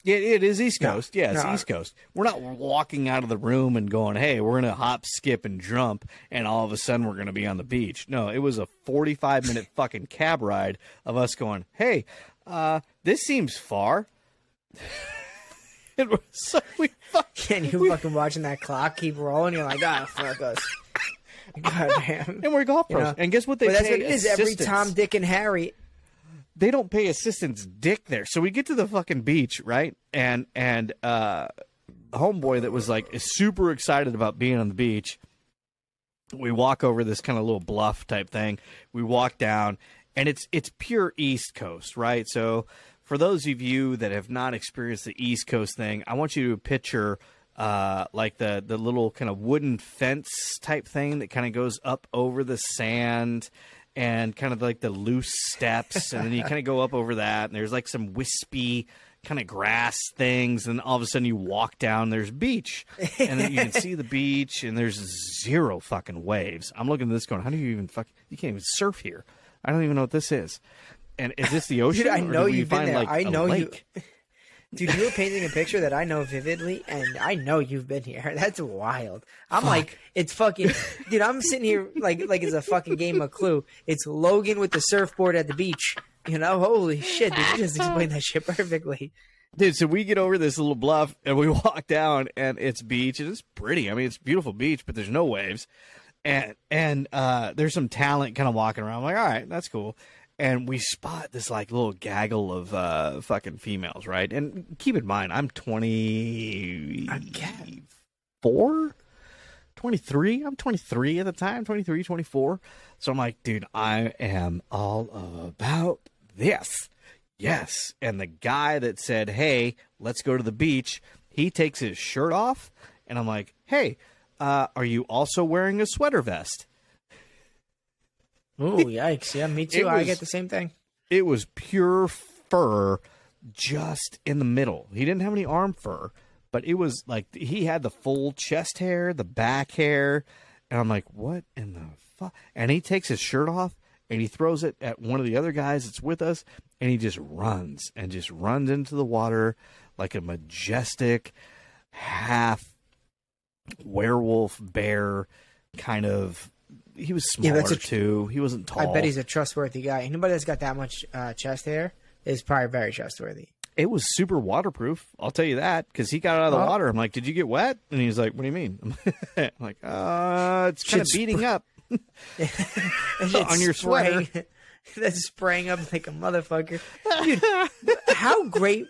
it, it is East No, Coast. yeah, it's no. East Coast. We're not walking out of the room and going, "Hey, we're gonna hop, skip, and jump," and all of a sudden we're gonna be on the beach. No, it was a forty-five minute [laughs] fucking cab ride of us going, "Hey, uh, this seems far." [laughs] it was so we fucking, and you fucking watching that clock keep rolling. You're like, ah, fuck us. [laughs] God damn. and we're golf pros. know, and guess what? They But that's what it is. Every assistants. Tom, Dick, and Harry. They don't pay assistants dick there. So we get to the fucking beach, right? And and uh homeboy that was like super excited about being on the beach we walk over this kind of little bluff type thing. We walk down, and it's it's pure East Coast, right? So for those of you that have not experienced the East Coast thing, I want you to picture uh, like the the little kind of wooden fence type thing that kind of goes up over the sand and kind of like the loose steps, and then you kind of go up over that, and there's like some wispy kind of grass things, and all of a sudden you walk down, there's beach, and then you can see the beach, and there's zero fucking waves. I'm looking at this going, how do you even fuck? You can't even surf here. I don't even know what this is. And is this the ocean? [laughs] Dude, I know you've been find, there. like, I know you. Lake? Dude, you were painting a picture that I know vividly, and I know you've been here. [laughs] That's wild. I'm like, it's fucking, dude. I'm sitting here like, like it's a fucking game of Clue. It's Logan with the surfboard at the beach. You know, holy shit! Did you just [laughs] explain that shit perfectly? Dude, so we get over this little bluff and we [laughs] walk down and it's beach and it's pretty. I mean, it's a beautiful beach, but there's no waves. And and uh there's some talent kind of walking around. I'm like, all right, that's cool. And we spot this like little gaggle of uh fucking females, right? And keep in mind, I'm 24, 23. I'm 23 at the time, 23, 24. So I'm like, dude, I am all about this. Yes. And the guy that said, Hey, let's go to the beach, he takes his shirt off. And I'm like, Hey, uh, are you also wearing a sweater vest? Oh yikes! Yeah, me too. It I get the same thing. It was pure fur just in the middle. He didn't have any arm fur, but it was like he had the full chest hair, the back hair. And I'm like, What in the fuck? And he takes his shirt off and he throws it at one of the other guys that's with us and he just runs and just runs into the water like a majestic half werewolf bear kind of he was Yeah, that's a too he wasn't tall I bet he's a trustworthy guy. Anybody that's got that much uh, chest hair is probably very trustworthy. it was super waterproof i'll tell you that because he got out of the Oh. water i'm like did you get wet and he's like what do you mean [laughs] i'm like uh it's kind of beating up [laughs] [laughs] On your spraying, that's spraying up like a motherfucker. Dude, how great!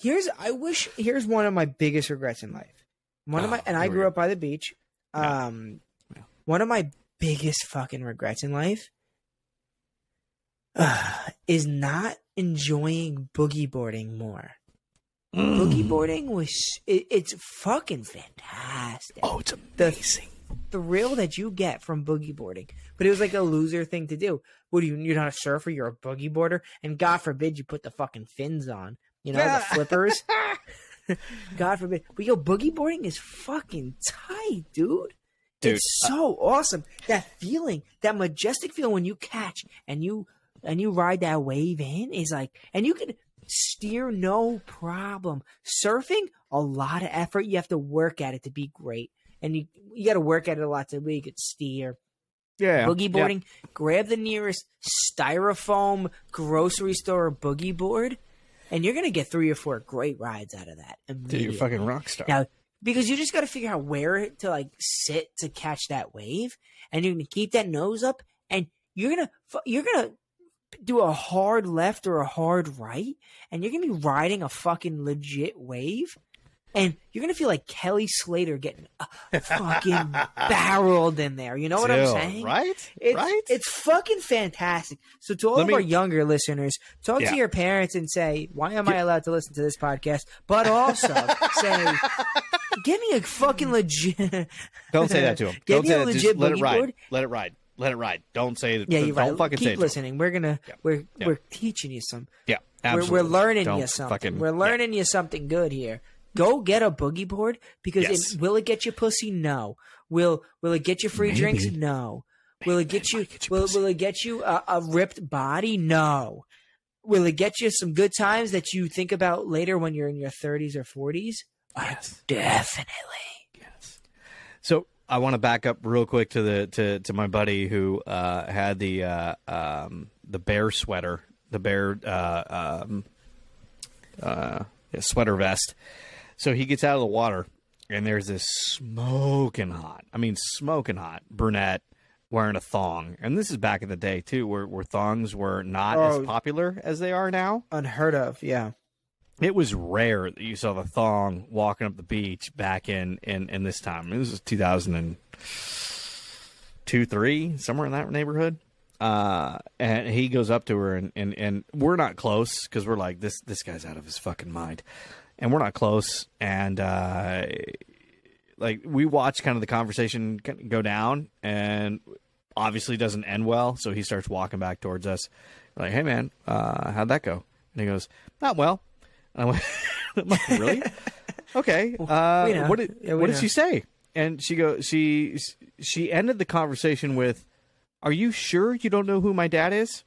Here's I wish. Here's one of my biggest regrets in life. One of my Oh, and I grew up by the beach. Yeah. Um, Yeah. one of my biggest fucking regrets in life uh, is not enjoying boogie boarding more. Boogie boarding was it, it's fucking fantastic oh it's amazing. The- thrill that you get from boogie boarding. But it was like a loser thing to do. What do you? You're not a surfer. You're a boogie boarder, and God forbid you put the fucking fins on. You know the [laughs] flippers. [laughs] God forbid. But yo, boogie boarding is fucking tight, dude. Dude, it's uh, so awesome. That feeling, that majestic feeling when you catch and you and you ride that wave in is like, and you can steer no problem. Surfing, a lot of effort. You have to work at it to be great, and you you got to work at it a lot to be good steer. yeah Boogie yeah. boarding, grab the nearest styrofoam grocery store boogie board, and you're gonna get three or four great rides out of that. Dude, you're fucking rock star Now, because you just got to figure out where to like sit to catch that wave, and you're gonna keep that nose up, and you're gonna you're gonna do a hard left or a hard right, and you're gonna be riding a fucking legit wave, and you're gonna feel like Kelly Slater getting uh, fucking [laughs] barreled in there. You know what I'm saying? right It's, right It's fucking fantastic. So to all Let of me- our younger listeners, talk Yeah. to your parents and say, "Why am I allowed to listen to this podcast?" But also [laughs] say, "Give me a fucking [laughs] legit." Don't say that to him. [laughs] Give Don't me say a that. legit Just let it boogie ride. board. Let it ride. Let it ride. Don't say that. Yeah, you're don't right. fucking say it Keep to him. listening. We're gonna Yeah. we're Yeah. we're teaching you some. Yeah, We're, absolutely. we're learning Don't you something. fucking- we're learning you something good here. Go get a boogie board because Yes. it, will it get you pussy? No. Will Will it get you free Maybe. drinks? No. Will it get you? will. Will it get you a, a ripped body? No. Will it get you some good times that you think about later when you're in your 30s or 40s? Yes. Definitely. Yes. So I want to back up real quick to the to, to my buddy who uh, had the uh, um, the bear sweater, the bear uh, um, uh, sweater vest. So he gets out of the water, and there's this smoking hot. I mean, smoking hot brunette wearing a thong, and this is back in the day too, where where thongs were not Oh. as popular as they are now. Unheard of. Yeah. It was rare that you saw the thong walking up the beach back in in, in this time. This was 2002, three, somewhere in that neighborhood. Uh, and he goes up to her, and and, and we're not close because we're like this this guy's out of his fucking mind, and we're not close. And uh, like we watch kind of the conversation go down, and obviously doesn't end well. So he starts walking back towards us, We're like, "Hey man, uh, how'd that go?" And he goes, "Not well." And I went, [laughs] I'm like, "Really? [laughs] okay. Uh, We know. what did Yeah, what did she say?" And she go she she ended the conversation with, "Are you sure you don't know who my dad is?"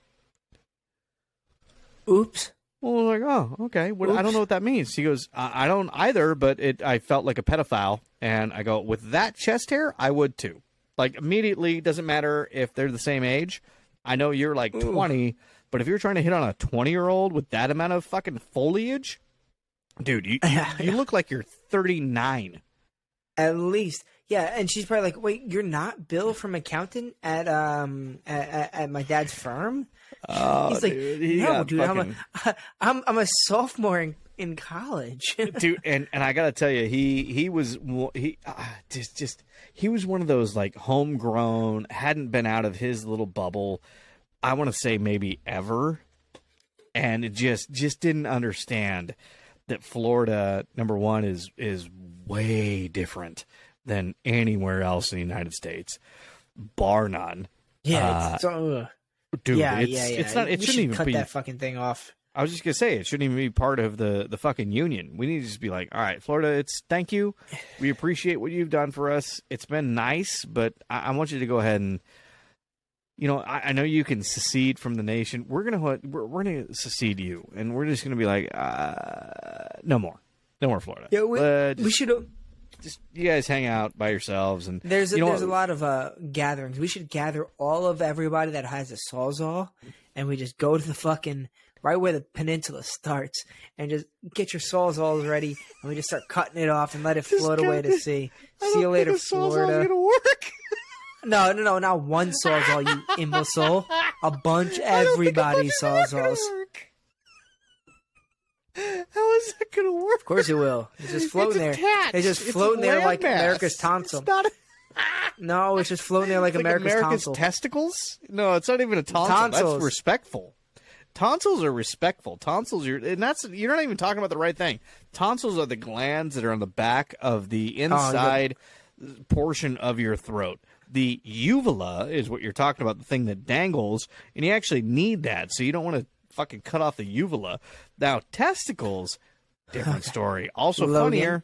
Oops. Well, we're like, oh, okay. What, I don't know what that means. She goes, I, I don't either, but it. I felt like a pedophile, and I go, with that chest hair, I would too. Like immediately, doesn't matter if they're the same age. I know you're like Ooh. twenty, but if you're trying to hit on a twenty year old with that amount of fucking foliage, dude, you [laughs] you look like you're thirty nine. At least, yeah. And she's probably like, "Wait, you're not Bill from accountant at um at, at, at my dad's firm?" Oh, He's like, dude, he "No, dude, fucking- I'm a [laughs] I'm I'm a sophomore in, in college." [laughs] dude and and i gotta tell you he he was he uh, just just he was one of those like homegrown hadn't been out of his little bubble i want to say maybe ever and it just just didn't understand that florida number one is is way different than anywhere else in the united states bar none yeah, Uh, it's, so, dude yeah, it's, yeah, yeah. it's not it We shouldn't should even cut be that fucking thing off. I was just gonna say it shouldn't even be part of the the fucking union. We need to just be like, all right, Florida, it's thank you. We appreciate what you've done for us. It's been nice, but I, I want you to go ahead and, you know, I, I know you can secede from the nation. We're gonna we're, we're gonna secede you, and we're just gonna be like, uh, no more, no more Florida. Yeah, we, Uh, we should. just you guys hang out by yourselves, and There's a, you know there's a lot of uh gatherings. We should gather all of everybody that has a sawzall, and we just go to the fucking right where the peninsula starts, and just get your sawzalls ready, and we just start cutting it off and let it float away to sea. See you later, think a sawzall's Florida. No, no, no, not one sawzall, you [laughs] imbecile. A bunch, everybody's sawzalls. How is that gonna work? Of course it will. It's just floating there. attached. It's just It's floating there like landmass. America's tonsil. It's not a- [laughs] No, it's just floating there like, like America's, America's, tonsil. testicles? No, it's not even a tonsil. Tonsils. That's respectful. Tonsils are respectful. Tonsils are, and that's you're not even talking about the right thing. Tonsils are the glands that are on the back of Oh, the inside portion of your throat. The uvula is what you're talking about, the thing that dangles, and you actually need that, so you don't want to fucking cut off the uvula. Now, testicles, different story. Also Logan. funnier.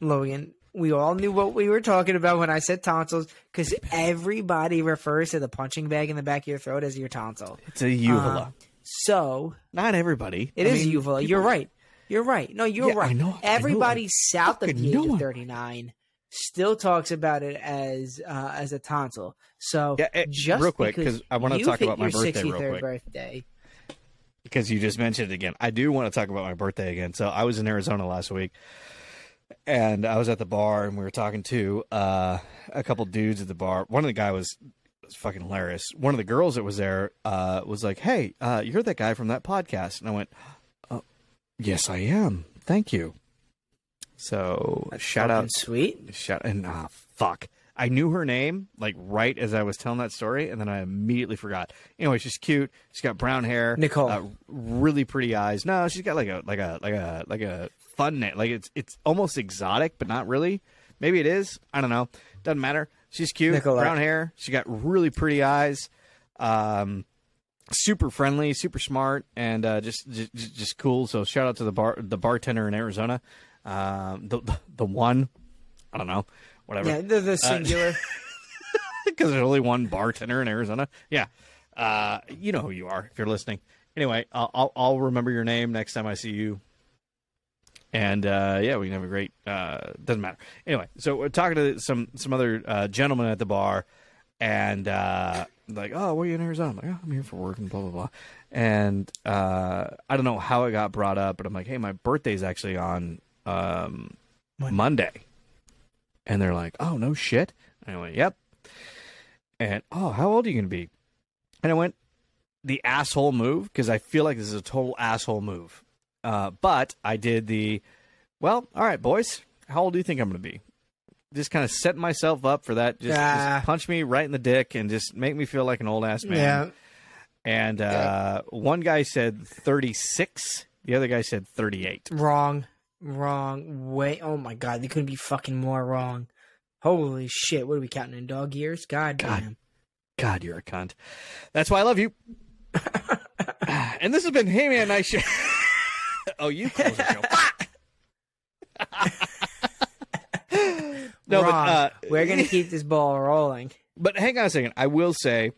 Logan, we all knew what we were talking about when I said tonsils because everybody refers to the punching bag in the back of your throat as your tonsil. It's a uvula. Um, so not everybody. it I is mean, uvula. people- You're right. You're right. No, you're Yeah, right. know- I know. Everybody I south of the age of 39 still talks about it as uh, as a tonsil. So Yeah, eh, just real quick, because 'cause I wanna you talk about my birthday real 63rd quick. birthday. because you just mentioned it again. I do want to talk about my birthday again. So I was in Arizona last week, and I was at the bar, and we were talking to uh, a couple dudes at the bar. One of the guy was was fucking hilarious. One of the girls that was there uh, was like, "Hey, uh, you're that guy from that podcast," and I went, oh, "Yes, I am. Thank you." So shout out sweet. Shut and ah fuck. I knew her name like right as I was telling that story, and then I immediately forgot. Anyway, she's cute. She's got brown hair, Nicole. uh, really pretty eyes. No, she's got like a like a like a like a fun name. Like it's it's almost exotic, but not really. Maybe it is. I don't know. Doesn't matter. She's cute. Brown hair. She got really pretty eyes. Um, super friendly, super smart, and uh, just, just just cool. So shout out to the bar the bartender in Arizona. Um, the the one. I don't know. Whatever Yeah, the, Uh, the singular. [laughs] because there's only one bartender in Arizona. Yeah, uh, you know who you are if you're listening. Anyway, I'll, I'll I'll remember your name next time I see you. And uh, yeah, we can have a great. Uh, doesn't matter. Anyway, so we're talking to some some other uh, gentlemen at the bar, and uh, like, oh, where are you in Arizona? I'm like, oh, I'm here for work and blah blah blah. And uh, I don't know how it got brought up, but I'm like, hey, my birthday's actually on um, Monday. Monday. And they're like, oh, no shit. And I went, yep. And, oh, how old are you going to be? And I went, the asshole move, because I feel like this is a total asshole move. Uh, but I did the, well, all right, boys, how old do you think I'm going to be? just kind of setting myself up for that. Just, Ah. just punch me right in the dick and just make me feel like an old ass man. Yeah. And uh, one guy said 36. The other guy said 38. Wrong. Wrong. way. Oh my god, they couldn't be fucking more wrong. Holy shit! What are we counting in dog years? God, God. damn. God, you're a cunt. That's why I love you. [laughs] and this has been Hey Man Nice Show. [laughs] oh, you close the show. [laughs] no, wrong. but uh, We're gonna keep this ball rolling. But hang on a second. I will say,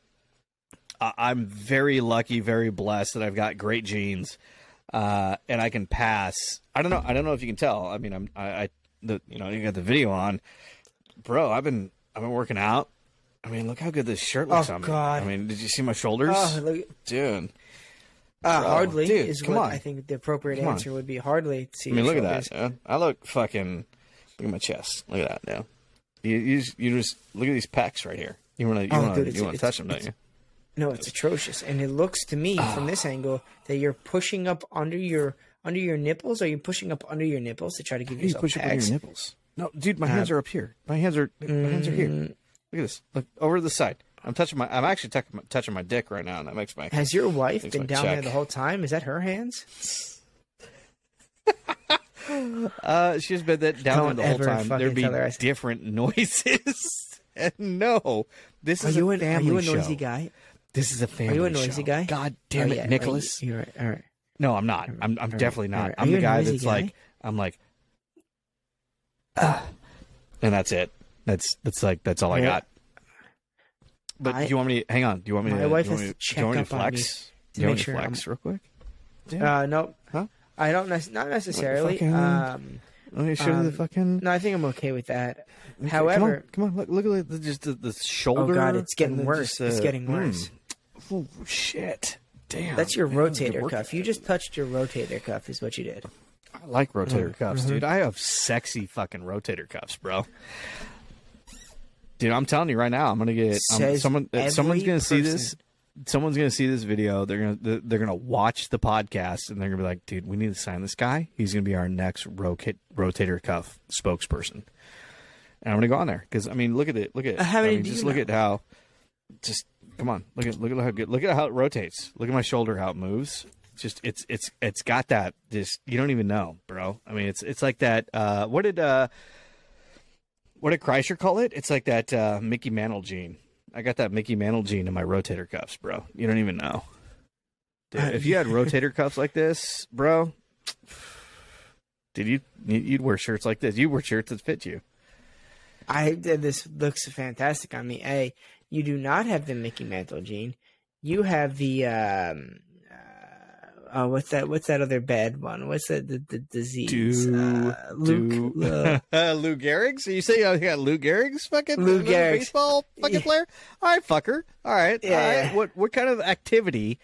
uh, I'm very lucky, very blessed that I've got great genes, uh, and I can pass. I don't know. I don't know if you can tell. I mean, I'm. I, I the you know you got the video on, bro. I've been I've been working out. I mean, look how good this shirt looks Oh, on me. God. I mean, did you see my shoulders, Oh, look. dude? Uh, Bro, hardly dude, is what on. I think the appropriate Come on. answer would be. Hardly. See I mean, look at that. man. I look fucking. Look at my chest. Look at that. Now, you you just, you just look at these pecs right here. You want to you Oh, want to you want to touch them, don't you? No, it's atrocious, and it looks to me Ah. from this angle that you're pushing up under your under your nipples. Are you pushing up under your nipples to try to give How do you yourself push up on your nipples? No, dude, my hands are up here. My hands are my hands are here. Mm. Look at this. Look over to the side. I'm touching my. I'm actually touching my dick right now, and that makes my. Has your wife been down there the whole time? Is that her hands? [laughs] Uh, she's been that down Don't there the whole time. There'd be tell her I- different [laughs] noises. [laughs] and no, this Are is you a an, are you a show. noisy guy? This is a family Are you a noisy show. guy? God damn Oh, it, yeah, Nicholas. You're right. All right. No, I'm not. I'm. I'm right, definitely not. right. I'm the guy that's guy? like. I'm like. "Ah," and that's it. That's that's like that's all I got. But I- do you want me to hang on? Do you want me My to? wife has want me to do you check up on me flex? to do you want me to sure flex real quick? Yeah. Uh, no. Huh? I don't. Nec- not necessarily. fucking- Um, Let me show you the um, fucking. no, I think I'm okay with that. Okay, However, come on, come on look, look at the, just the, the shoulder. oh god, it's getting worse. just, it's uh, getting mm. Worse. Oh shit! Damn. That's your man, rotator work. cuff. You just touched your rotator cuff, is what you did. I like rotator Mm, cuffs, mm-hmm. dude. I have sexy fucking rotator cuffs, bro. Dude, I'm telling you right now, I'm gonna get um, someone. uh, Someone's gonna see this. Someone's gonna see this video. They're gonna they're- they're gonna watch the podcast and they're gonna be like, "Dude, we need to sign this guy. He's gonna be our next rocate, rotator cuff spokesperson." And I'm gonna go on there because I mean, look at it. Look at. Uh, how I mean, just look know? at how. Just come on. Look at look at how good. Look at how it rotates. Look at my shoulder how it moves. It's just it's it's it's got that. Just you don't even know, bro. I mean, it's it's like that. Uh, what did uh, what did Kreischer call it? It's like that uh, Mickey Mantle gene. I got that Mickey Mantle gene in my rotator cuffs, bro. You don't even know. Dude, if you had rotator cuffs like this, bro, did you you'd wear shirts like this? You wear shirts that fit you. I did this looks fantastic on me. A, you do not have the Mickey Mantle gene. You have the um, uh, oh, what's that? What's that other bad one? What's that? The, the disease? Do- uh, Luke. Do- uh, [laughs] Lou Gehrig's? So you say you got Lou Gehrig's fucking Lou another Gehrig's. baseball fucking Yeah. player? [laughs] All right, fucker. All right. Yeah. All right. What what kind of activity?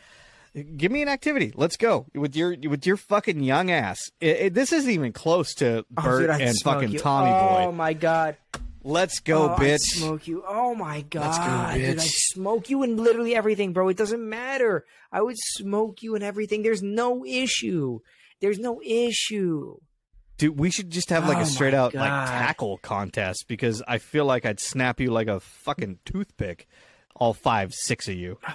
Give me an activity. Let's go with your with your fucking young ass. It, it- this isn't even close to oh, Bert dude, and fucking you. Tommy Oh Boy. Oh my god. Let's go, oh, I'd bitch. smoke you. Oh my god. Go, Dude, I'd smoke you in literally everything, bro. It doesn't matter. I would smoke you in everything. There's no issue. There's no issue. Dude, we should just have like Oh a straight my out like tackle contest because I feel like I'd snap you like a fucking toothpick. All five, six of you. Oh,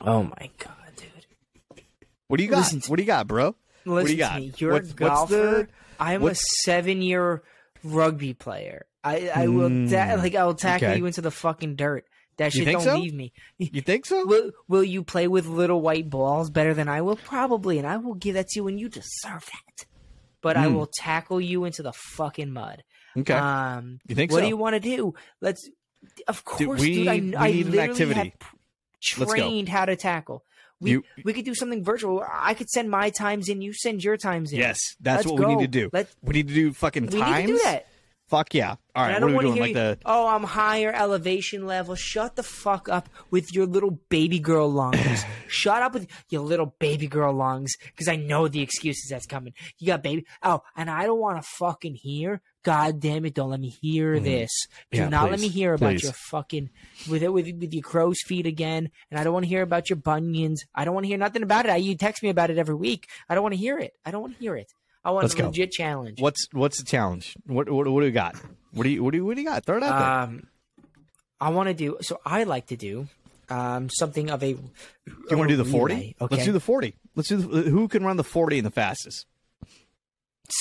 oh my god, dude. What do you got? Listen what do you got, bro? Listen what do you got? me. You're What's- a what's golfer. the- I'm what's- a seven-year rugby player. I, I will Mm, ta- like I will tackle okay. you into the fucking dirt. That You shit think don't so? leave me. [laughs] You think so? Will Will you play with little white balls better than I will? Probably, and I will give that to you, and you deserve that. But I Mm. will tackle you into the fucking mud. okay. Um, you think what so? do you want to do? Let's. Of course, we dude. I, need- we I need an literally activity. have p- Let's go. trained how to tackle. We You- we could do something virtual. I could send my times in. You send your times in. yes, that's Let's what we need to do. Let's- we need to do fucking times. We need to do that. Fuck yeah! All right, And right, I what don't are we want to doing? hear Like you, the oh, I'm higher elevation level. Shut the fuck up with your little baby girl lungs. [laughs] Shut up with your little baby girl lungs, because I know the excuses that's coming. You got baby. Oh, and I don't want to fucking hear. God damn it! Don't let me hear this. Do Mm-hmm. Yeah, not let me hear about Please. your fucking with it with with your crow's feet again. And I don't want to hear about your bunions. I don't want to hear nothing about it. I, you text me about it every week. I don't want to hear it. I don't want to hear it. I want Let's a go. legit challenge. What's what's the challenge? What what, what do we got? What do you what do you what do you got? Throw it out there. Um, I want to do. So I like to do um something of a. do you want to do the forty? Okay. Let's do the forty. Let's do the, who can run the forty in the fastest.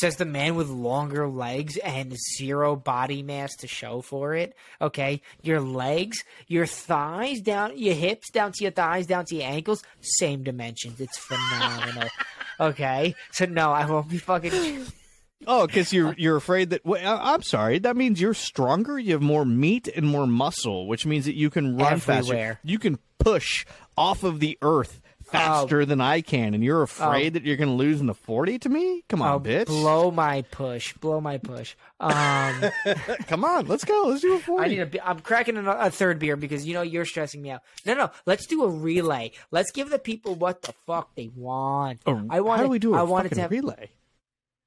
Says the man with longer legs and zero body mass to show for it. Okay, your legs, your thighs down, your hips down to your thighs, down to your ankles, same dimensions. It's phenomenal. [laughs] okay, so no, I won't be fucking. [laughs] Oh, because you're you're afraid that. Well, I'm sorry. That means you're stronger. You have more meat and more muscle, which means that you can run faster. You can push off of the earth faster than I can, and you're afraid that you're going to lose in the forty to me. Come on, bitch. blow my push, blow my push. Um. [laughs] Come on, let's go. Let's do a forty. I need a. I'm cracking a, a third beer because you know you're stressing me out. No, no. Let's do a relay. Let's give the people what the fuck they want. A- I want. How do we do a I wanted to have a relay?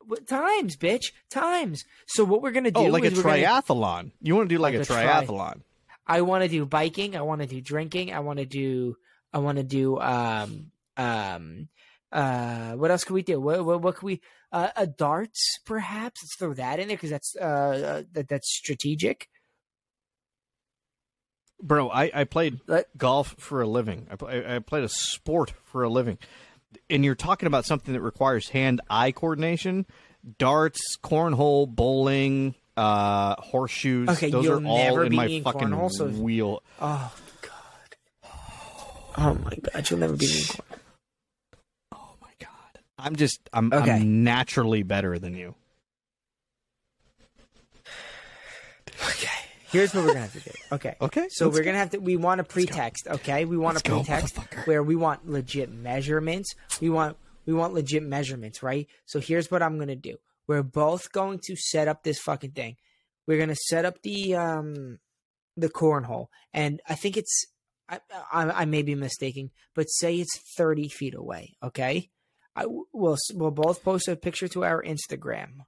what- times, bitch, times. So what we're gonna do? Oh, like a we're gonna- triathlon. You want to do like, Like a a tri- triathlon? I want to do biking. I want to do drinking. I want to do. I want to do. Um. Um. Uh. What else can we do? What? What, what can we? Uh, a darts, perhaps. Let's throw that in there because that's uh, uh that, that's strategic. Bro, I, I played Let- golf for a living. I, play, I played a sport for a living. And you're talking about something that requires hand eye coordination. Darts, cornhole, bowling, uh, horseshoes. Okay, those are all in my fucking cornhole, so- wheel. Oh. Oh my God! You'll never be me. Oh my god. I'm just I'm, Okay. I'm naturally better than you. Okay. Here's what we're gonna have to do. Okay. [laughs] Okay, So we're go. gonna have to. We want a pretext. Okay. We want Let's a pretext motherfucker. where we want legit measurements. We want we want legit measurements, right? So here's what I'm gonna do. We're both going to set up this fucking thing. We're gonna set up the um the cornhole, and I think it's I, I I may be mistaken, but say it's 30 feet away. Okay. I will we'll both post a picture to our Instagram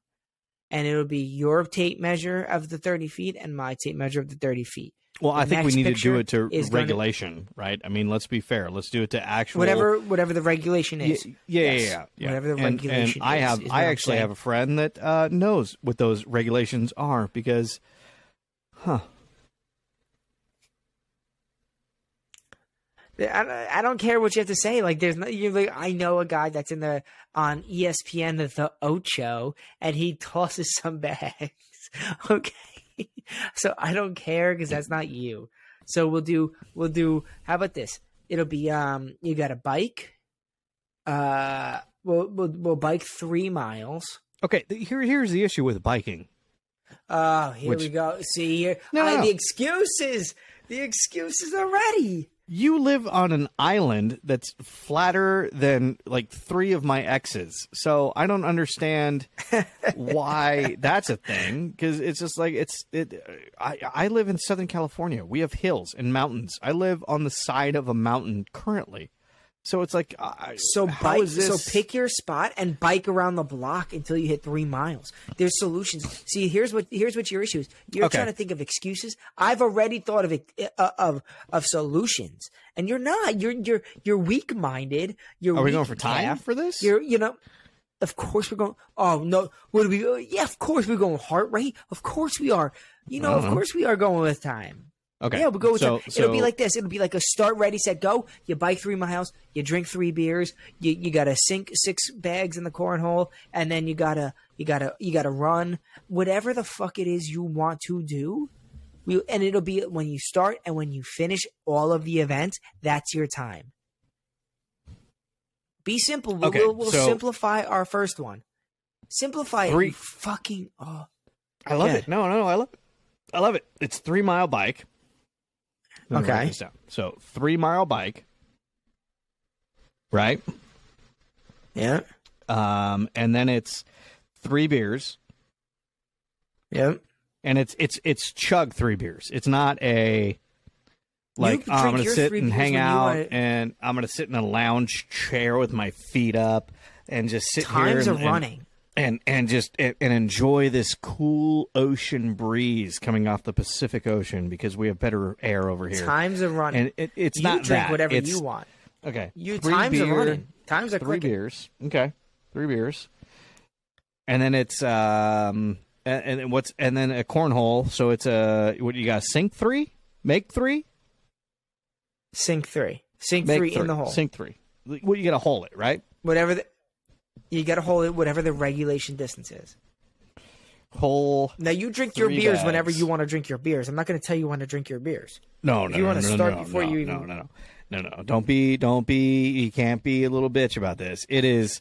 and it'll be your tape measure of the 30 feet and my tape measure of the 30 feet. Well, I think we need to do it to is gonna- regulation, right? I mean, let's be fair. Let's do it to actual Whatever whatever the regulation is. yeah, yeah, Yes. yeah, yeah. Whatever the and, regulation and I have, is I actually have a friend that uh, knows what those regulations are because, huh? I, don't- I don't care what you have to say. Like there's no, you're like I know a guy that's in the on ESPN the, the Ocho and he tosses [laughs] some bags. [laughs] okay. So I don't care because that's not you. So we'll do we'll do how about this? It'll be um you got a bike. Uh we'll we'll, we'll bike three miles. Okay, here, here's the issue with biking. Oh, here Which- we go. See here, No, I- no. the excuses, the excuses already. You live on an island that's flatter than like three of my exes, so I don't understand [laughs] why that's a thing. Because it's just like it's it. I I live in Southern California. We have hills and mountains. I live on the side of a mountain currently, so it's like I, So how bike, is this? so pick your spot and bike around the block until you hit three miles. There's solutions. See, here's what here's what your issue is. You're Okay. trying to think of excuses. I've already thought of it uh, of of solutions, and you're not. You're you're you're weak minded. You're Are we going for time for this? You're you know. Of course we're going. Oh no! would we? oh, Yeah, of course we're going heart rate. Of course we are. You know, of course we are going with time. Okay, Yeah, we'll go with so, that. It'll be like this. It'll be like a start, ready, set, go. You bike three miles, you drink three beers, you you gotta sink six bags in the cornhole, and then you gotta you gotta you gotta run. Whatever the fuck it is you want to do, we and it'll be when you start and when you finish all of the events. That's your time. Be simple. We'll, Okay, we'll, we'll so- simplify our first one. Simplify it. Three- you Fucking. Oh. I love Yeah. it. No, no, I love it. I love it. It's three mile bike. Let Okay. this down. So three mile bike, right? Yeah. Um, and then it's three beers, Yep. and it's it's it's chug three beers. It's not a like oh, I'm gonna sit and hang out, and I'm gonna sit in a lounge chair with my feet up and just sit Times here are and, and- running. And and just and, enjoy this cool ocean breeze coming off the Pacific Ocean because we have better air over here. Times are running. and it, it's you not drink that. whatever It's- you want. Okay, You three times beer, are running. Times are Three clicking. beers. Okay, three beers. and then it's um and, and what's and then a cornhole. So it's a what you got? Sink three, make three, Sink three. Sink make three, in the hole. Sink three. What you got to hole it right? Whatever the you got to hold it. Whatever the regulation distance is. Hole. Now you drink your beers whenever you want to drink your beers. I'm not going to tell you when to drink your beers. No, no, you no, wanna no, no, start no, before no, you no, even- no, no, no, no. Don't be, don't be. You can't be a little bitch about this. It is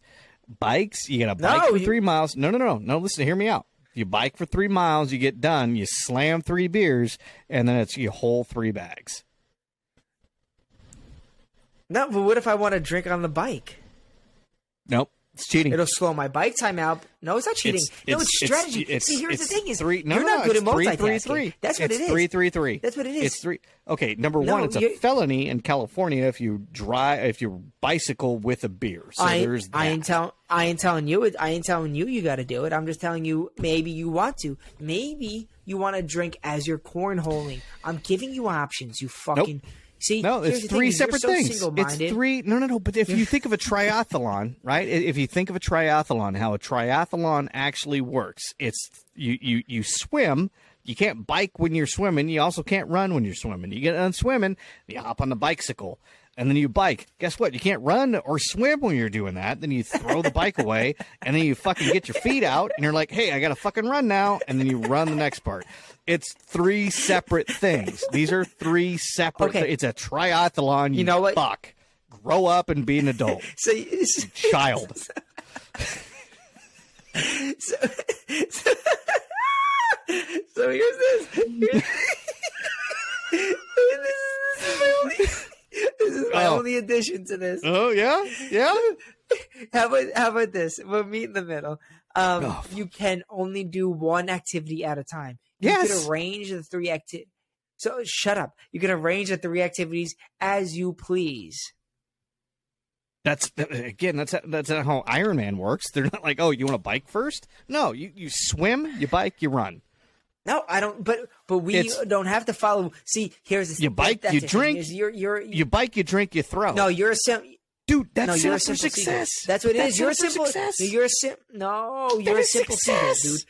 bikes. You got to bike No, for you- three miles. No, no, no, no. Listen, hear me out. You bike for three miles. You get done. You slam three beers, and then it's you whole three bags. No, but what if I want to drink on the bike? Nope, it's cheating. It'll slow my bike time out. No, it's not cheating. It's- no, it's- it's strategy. it's- See, here's the thing: is three. No, you're no, not good at three, multitasking. three, three. That's what it is. Three, three, three. That's what it is. It's three. Okay, number one, it's a felony in California if you drive if you bicycle with a beer. So I, there's that. I ain't tell, I ain't telling you it. I ain't telling you you got to do it. I'm just telling you maybe you want to. Maybe you want to drink as you're cornholing. I'm giving you options. You fucking see. No, it's the thing three separate so things. It's three. No, no, no. But if you think of a triathlon, [laughs] right? If you think of a triathlon, how a triathlon actually works, it's you you you swim. You can't bike when you're swimming. You also can't run when you're swimming. You get done swimming, you hop on the bicycle, and then you bike. Guess what? You can't run or swim when you're doing that. Then you throw the bike away, [laughs] and then you fucking get your feet out, and you're like, "Hey, I got to fucking run now," and then you run the next part. It's three separate things. These are three separate. Okay. thi- it's a triathlon. You, know what? Fuck. Grow up and be an adult, [laughs] [laughs] So, so, child. so, so here's this. Here's, this is my only. This is my Oh. only addition to this. Oh yeah, yeah. [laughs] How about how about this? We'll meet in the middle. Um, Oh. you can only do one activity at a time. You Yes. can arrange the three acti So shut up. You can arrange the three activities as you please. That's again. That's that's not how Iron Man works. They're not like, oh, you want to bike first? No, you you swim, you bike, you run. No, I don't. But but we It's- don't have to follow. See, here's the You bike, you drink, You're you're You bike, you drink, you throw. no. You're a sim. dude, that's No, you're a simple seagull. success. That's what it That's is. You're a set up for simple. success. You're a sim. No, you're a simple seagull, dude.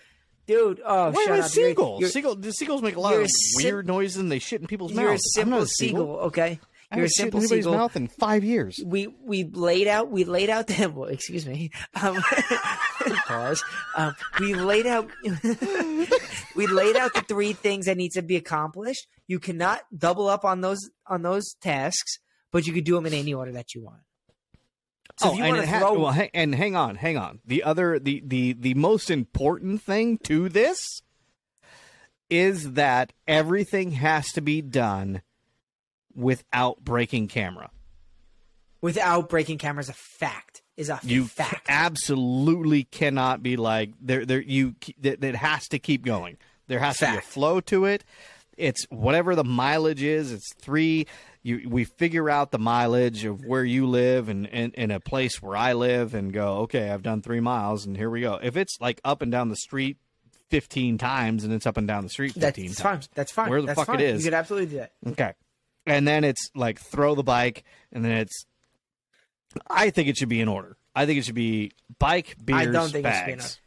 Dude, oh, Why shut up. You're- seagulls? you're- Seagull, the seagulls make a lot of a sim- weird noises and they shit in people's You're a mouths. I'm not simple a seagull. seagull, okay? I You're a haven't shit in simple anybody's seagull. mouth in five years. We we laid out we laid out the [laughs] well, excuse me. Um, [laughs] pause. Um, we laid out [laughs] we laid out the three things that need to be accomplished. You cannot double up on those on those tasks, but you could do them in any order that you want. So if you Oh, and, want it to ha- throw, well, ha- and hang on, hang on. The other, the the the most important thing to this is that everything has to be done without breaking camera. without breaking camera is a fact is a You fact. absolutely cannot be like there. There, you that it has to keep going. There has to be a flow to it. It's whatever the mileage is. It's three. You we figure out the mileage of where you live and in, in a place where I live and go. Okay, I've done three miles and here we go. If it's like up and down the street fifteen times and it's up and down the street That's fifteen fine. times. That's fine. Where the That's fuck it fine. is. You could absolutely do that. Okay. And then it's like throw the bike, and then it's. I think it should be in order. I think it should be bike, beers, I don't think it should be in bags.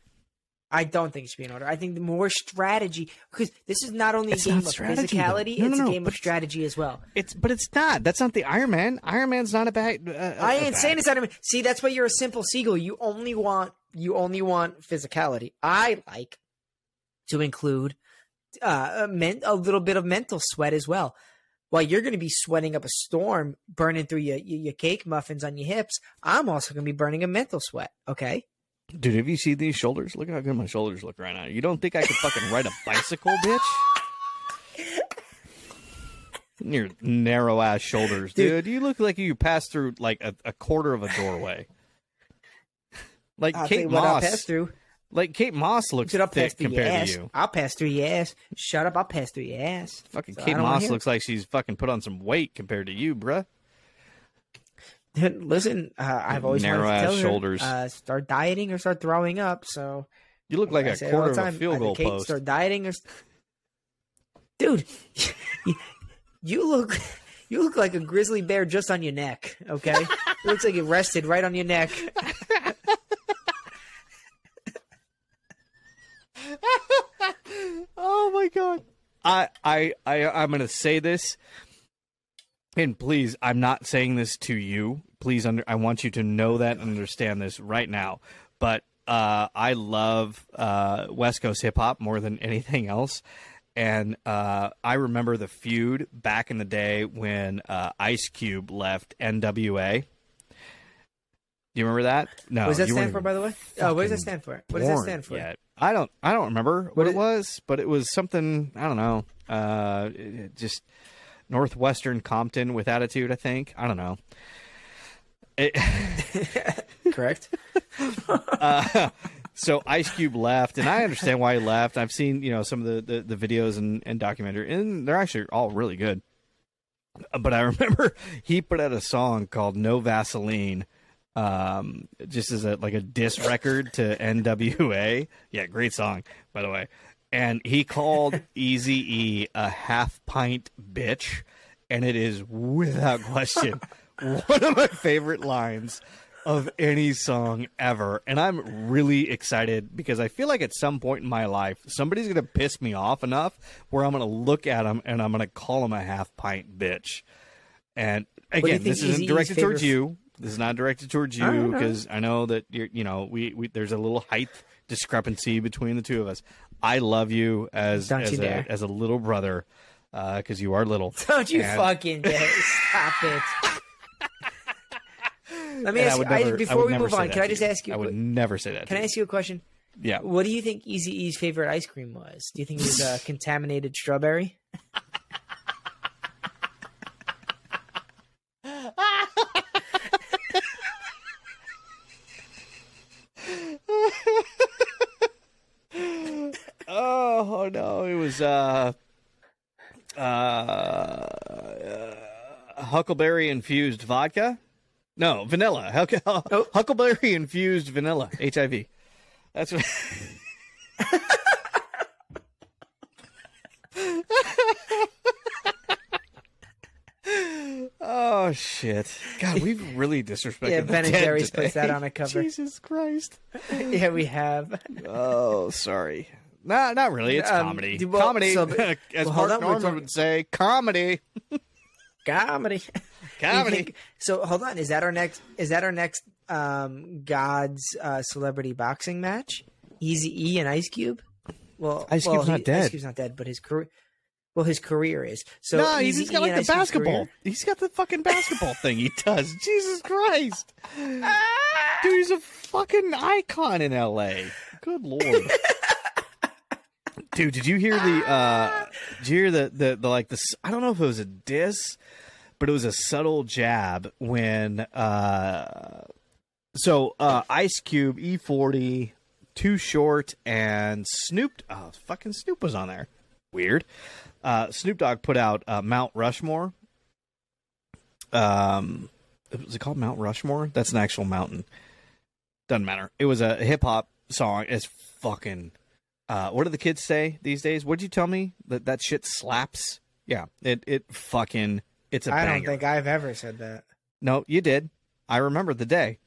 I don't think it should be in order. I think the more strategy, because this is not only a It's game of strategy, physicality, No, no, it's no, a game of strategy as well. It's but it's not. That's not the Iron Man. Iron Man's not a bag. Uh, I ain't saying it's not. a- See, that's why you're a simple seagull. You only want you only want physicality. I like to include uh, a, men, a little bit of mental sweat as well. While you're going to be sweating up a storm, burning through your, your your cake muffins on your hips, I'm also going to be burning a mental sweat. Okay, Dude, have you seen these shoulders? Look how good my shoulders look right now. You don't think I could fucking ride a bicycle, bitch? [laughs] Your narrow ass shoulders, dude. Dude. You look like you passed through like a, a quarter of a doorway. Like I'll Kate you what I'll Moss. through. Like Kate Moss looks Dude, I'll thick compared ass. to you. I'll pass through your ass. Shut up! I'll pass through your ass. Fucking So Kate Moss looks like she's fucking put on some weight compared to you, bruh. [laughs] Listen, uh, I've always wanted to tell her, shoulders. uh, start dieting or start throwing up. So You look like I a quarter of a field goal Kate post. Start dieting or, dude, you, [laughs] you look, [laughs] you look like a grizzly bear just on your neck. Okay, it looks like it rested right on your neck. God. I I I I'm gonna say this, and please, I'm not saying this to you. Please, under I want you to know that and understand this right now. But uh, I love uh, West Coast hip hop more than anything else. And uh, I remember the feud back in the day when uh, Ice Cube left NWA. Do you remember that? No. What does that stand for, by the way? Oh, what does that stand for? What does that stand for? yet. I don't. I don't remember what, What it it- was, but it was something. I don't know. Uh, it- it just Northwestern Compton with attitude. I think. I don't know. [laughs] Correct. [laughs] uh, so Ice Cube left, and I understand why he left. I've seen you know some of the the, the videos and, and documentary, and they're actually all really good. But I remember he put out a song called "No Vaseline," um, just as a like a diss record to NWA. Yeah, great song by the way. And he called Easy E a half pint bitch, and it is without question [laughs] one of my favorite lines of any song ever. And I'm really excited because I feel like at some point in my life, somebody's going to piss me off enough where I'm going to look at him and I'm going to call him a half pint bitch. And again, this isn't directed towards you. This is not directed towards you because I know that you're, you know, we, we there's a little height discrepancy between the two of us. I love you as Don't as you a, as a little brother because you are little. [laughs] Don't you And- fucking dare. Stop it. [laughs] Let me And ask you, never, I before we move on, can I just ask you? I would que- never say that. Can I ask you a question? Yeah. What do you think Easy E's favorite ice cream was? Do you think it was uh, [laughs] contaminated strawberry? Oh was uh uh, huckleberry infused vodka. No, vanilla. Huck- [laughs] Oh. Huckleberry infused vanilla. HIV. That's what. [laughs] oh shit! God, we've really disrespected. Yeah, the Ben and Jerry's puts that on a cover. [laughs] Jesus Christ! yeah, we have. Oh, sorry. Nah, not really. It's Um, comedy. well, comedy, so- [laughs] as well, Mark on, Normand talking- would say, comedy. Comedy. [laughs] Comedy. think- so hold on, is that our next? Is that our next? Um, God's uh, celebrity boxing match? Easy E and Ice Cube. Well, Ice well, Cube's not he- dead. Ice Cube's not dead, but his career. Well, his career is. So no, he's just got like the Ice basketball. He's got the fucking basketball thing he does. [laughs] Jesus Christ. Dude, he's a fucking icon in LA. Good lord. Dude, did you hear the uh did you hear the, the the like the I don't know if it was a diss, but it was a subtle jab when uh so uh Ice Cube, E40, Too Short, and Snoop oh fucking Snoop was on there. Weird. Uh Snoop Dogg put out uh, Mount Rushmore. Um was it called Mount Rushmore? That's an actual mountain. Doesn't matter. It was a hip hop song. It's fucking uh, what do the kids say these days? What'd you tell me that that shit slaps? Yeah, it it fucking it's a I banger. don't think I've ever said that. no, you did. I remember the day.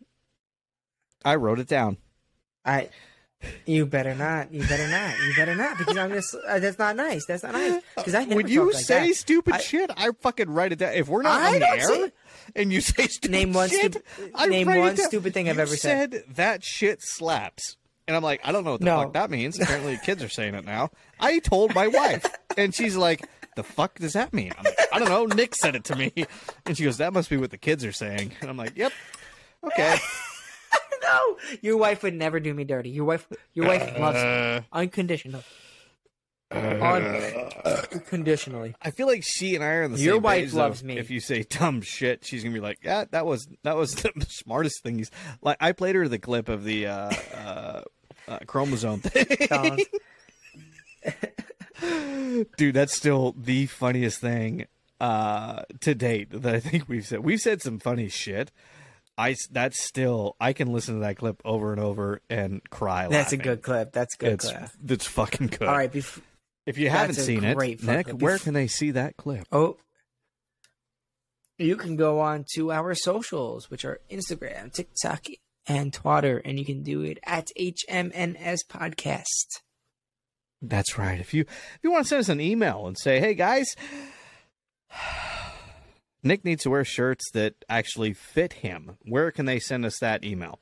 I wrote it down. I. You better not. You better not. You better not because I'm just. Uh, that's not nice. That's not nice. Because I never when you like say that. stupid I- shit, I fucking write it down. If we're not I on the air say- and you say [laughs] stupid Name one shit, stupid- I name one stupid thing I've You ever said. that shit slaps. And I'm like, I don't know what the No. fuck that means. Apparently, kids are saying it now. I told my wife, and she's like, "The fuck does that mean?" I'm like, I don't know. Nick said it to me, and she goes, "That must be what the kids are saying." And I'm like, "Yep, okay." [laughs] no, your wife would never do me dirty. Your wife. Your wife loves me Uh, unconditional. Unconditionally. I feel like she and I are on the Your same wife page, though. loves me. If you say dumb shit, she's gonna be like, "Yeah, that was that was [laughs] the smartest thing." He's like, I played her the clip of the uh, uh, uh, chromosome [laughs] thing. [laughs] Dude, that's still the funniest thing uh, to date that I think we've said. We've said some funny shit. I that's still I can listen to that clip over and over and cry. That's a good clip. That's good It's clip. that's fucking good. All right. Bef- if you haven't seen it, great fucking- Nick, where can they see that clip? oh. You can go on to our socials, which are Instagram, TikTok, and Twitter, and you can do it at HMNS Podcast. That's right. If you if you want to send us an email and say, "Hey guys, Nick needs to wear shirts that actually fit him," where can they send us that email?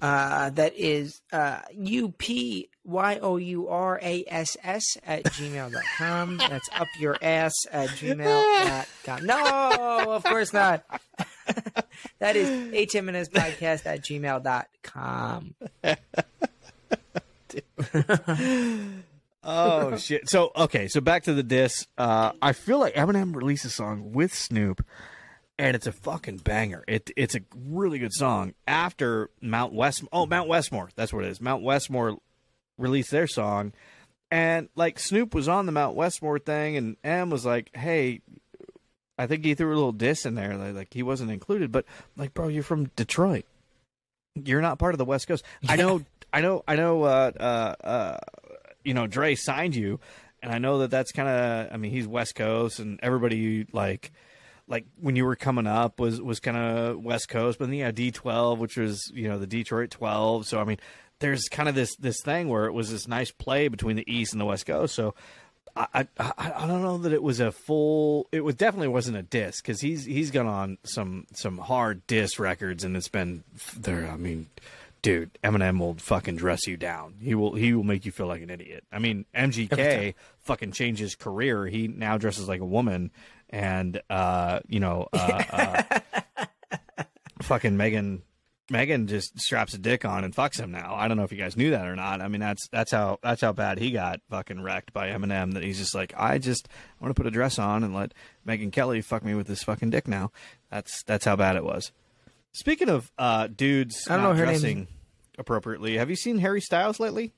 Uh, that is uh, U P Y O U R A S S at gmail.com. That's up your ass at gmail.com. No, of course not. [laughs] [laughs] that is HMNS podcast at gmail.com. [laughs] oh shit! So okay, so back to the diss. Uh, I feel like Eminem released a song with Snoop, and it's a fucking banger. It it's a really good song. After Mount West, oh Mount Westmore, that's what it is. Mount Westmore released their song, and like Snoop was on the Mount Westmore thing, and M was like, "Hey." I think he threw a little diss in there, like, like he wasn't included. But like, bro, you're from Detroit. You're not part of the West Coast. I know, [laughs] I know, I know. Uh, uh, uh, you know, Dre signed you, and I know that that's kind of. I mean, he's West Coast, and everybody like, like when you were coming up was was kind of West Coast, but then yeah, D12, which was you know the Detroit 12. So I mean, there's kind of this this thing where it was this nice play between the East and the West Coast. So. I, I I don't know that it was a full. It was definitely wasn't a disc because he's he's gone on some some hard disc records and it's been there. I mean, dude, Eminem will fucking dress you down. He will he will make you feel like an idiot. I mean, MGK fucking changed his career. He now dresses like a woman, and uh, you know, uh, uh, [laughs] fucking Megan Megan just straps a dick on and fucks him now. I don't know if you guys knew that or not. I mean, that's that's how that's how bad he got fucking wrecked by Eminem. That he's just like, I just I want to put a dress on and let Megan Kelly fuck me with this fucking dick now. That's that's how bad it was. Speaking of uh, dudes I don't not know her dressing name. appropriately, have you seen Harry Styles lately?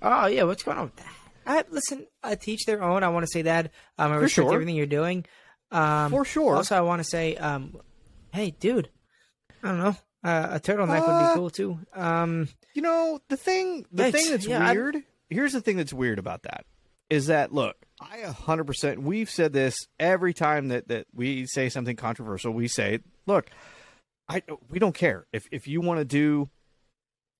Oh yeah, what's going on with that? I listen. I teach their own. I want to say that. Um, I For respect sure. everything you're doing. Um, For sure. Also, I want to say, um, hey, dude. I don't know. Uh, a turtleneck would Uh, be cool too. Um, You know, the thing the Yikes. thing that's Yeah, I- weird, here's the thing that's weird about that is that look, I 100% we've said this every time that that we say something controversial, we say, look, I we don't care. If if you want to do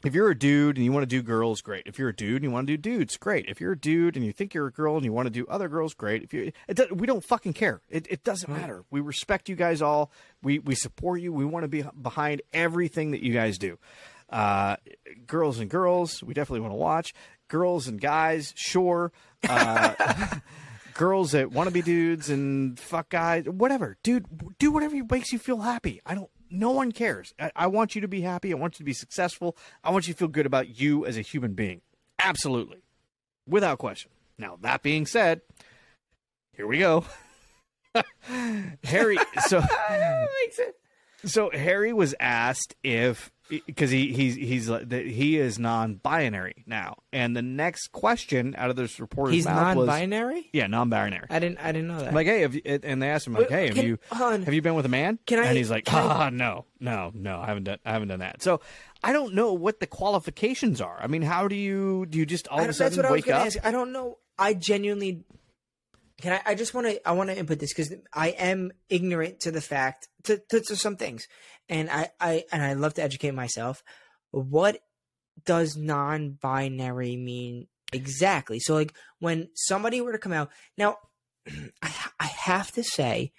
if you're a dude and you want to do girls, great. If you're a dude and you want to do dudes, great. If you're a dude and you think you're a girl and you want to do other girls, great. If you, we don't fucking care. It, it doesn't matter. We respect you guys all. We we support you. We want to be behind everything that you guys do. Uh, girls and girls, we definitely want to watch. Girls and guys, sure. Uh, [laughs] girls that want to be dudes and fuck guys, whatever. Dude, do whatever makes you feel happy. I don't. No one cares. I, I want you to be happy. I want you to be successful. I want you to feel good about you as a human being. Absolutely, without question. Now that being said, here we go. [laughs] Harry. So [laughs] makes it. so Harry was asked if because he he's he's like he is non-binary now, and the next question out of this reporter's He's mouth was non-binary. yeah non-binary. I didn't. I didn't know that. Like, hey, have you, and they asked him like, Wait, hey, have can- you on. have you been with a man? Can I- And he's like, can I- ah, no, no, no, I haven't done, I haven't done that. So I don't know what the qualifications are. I mean, how do you do you just all of a sudden was wake up? ask. I don't know. I genuinely can. I, I just want to. I want to input this because I am ignorant to the fact to, to to some things, and I I and I love to educate myself. What does non-binary mean exactly? So, like, when somebody were to come out now, [clears throat] I I have to say,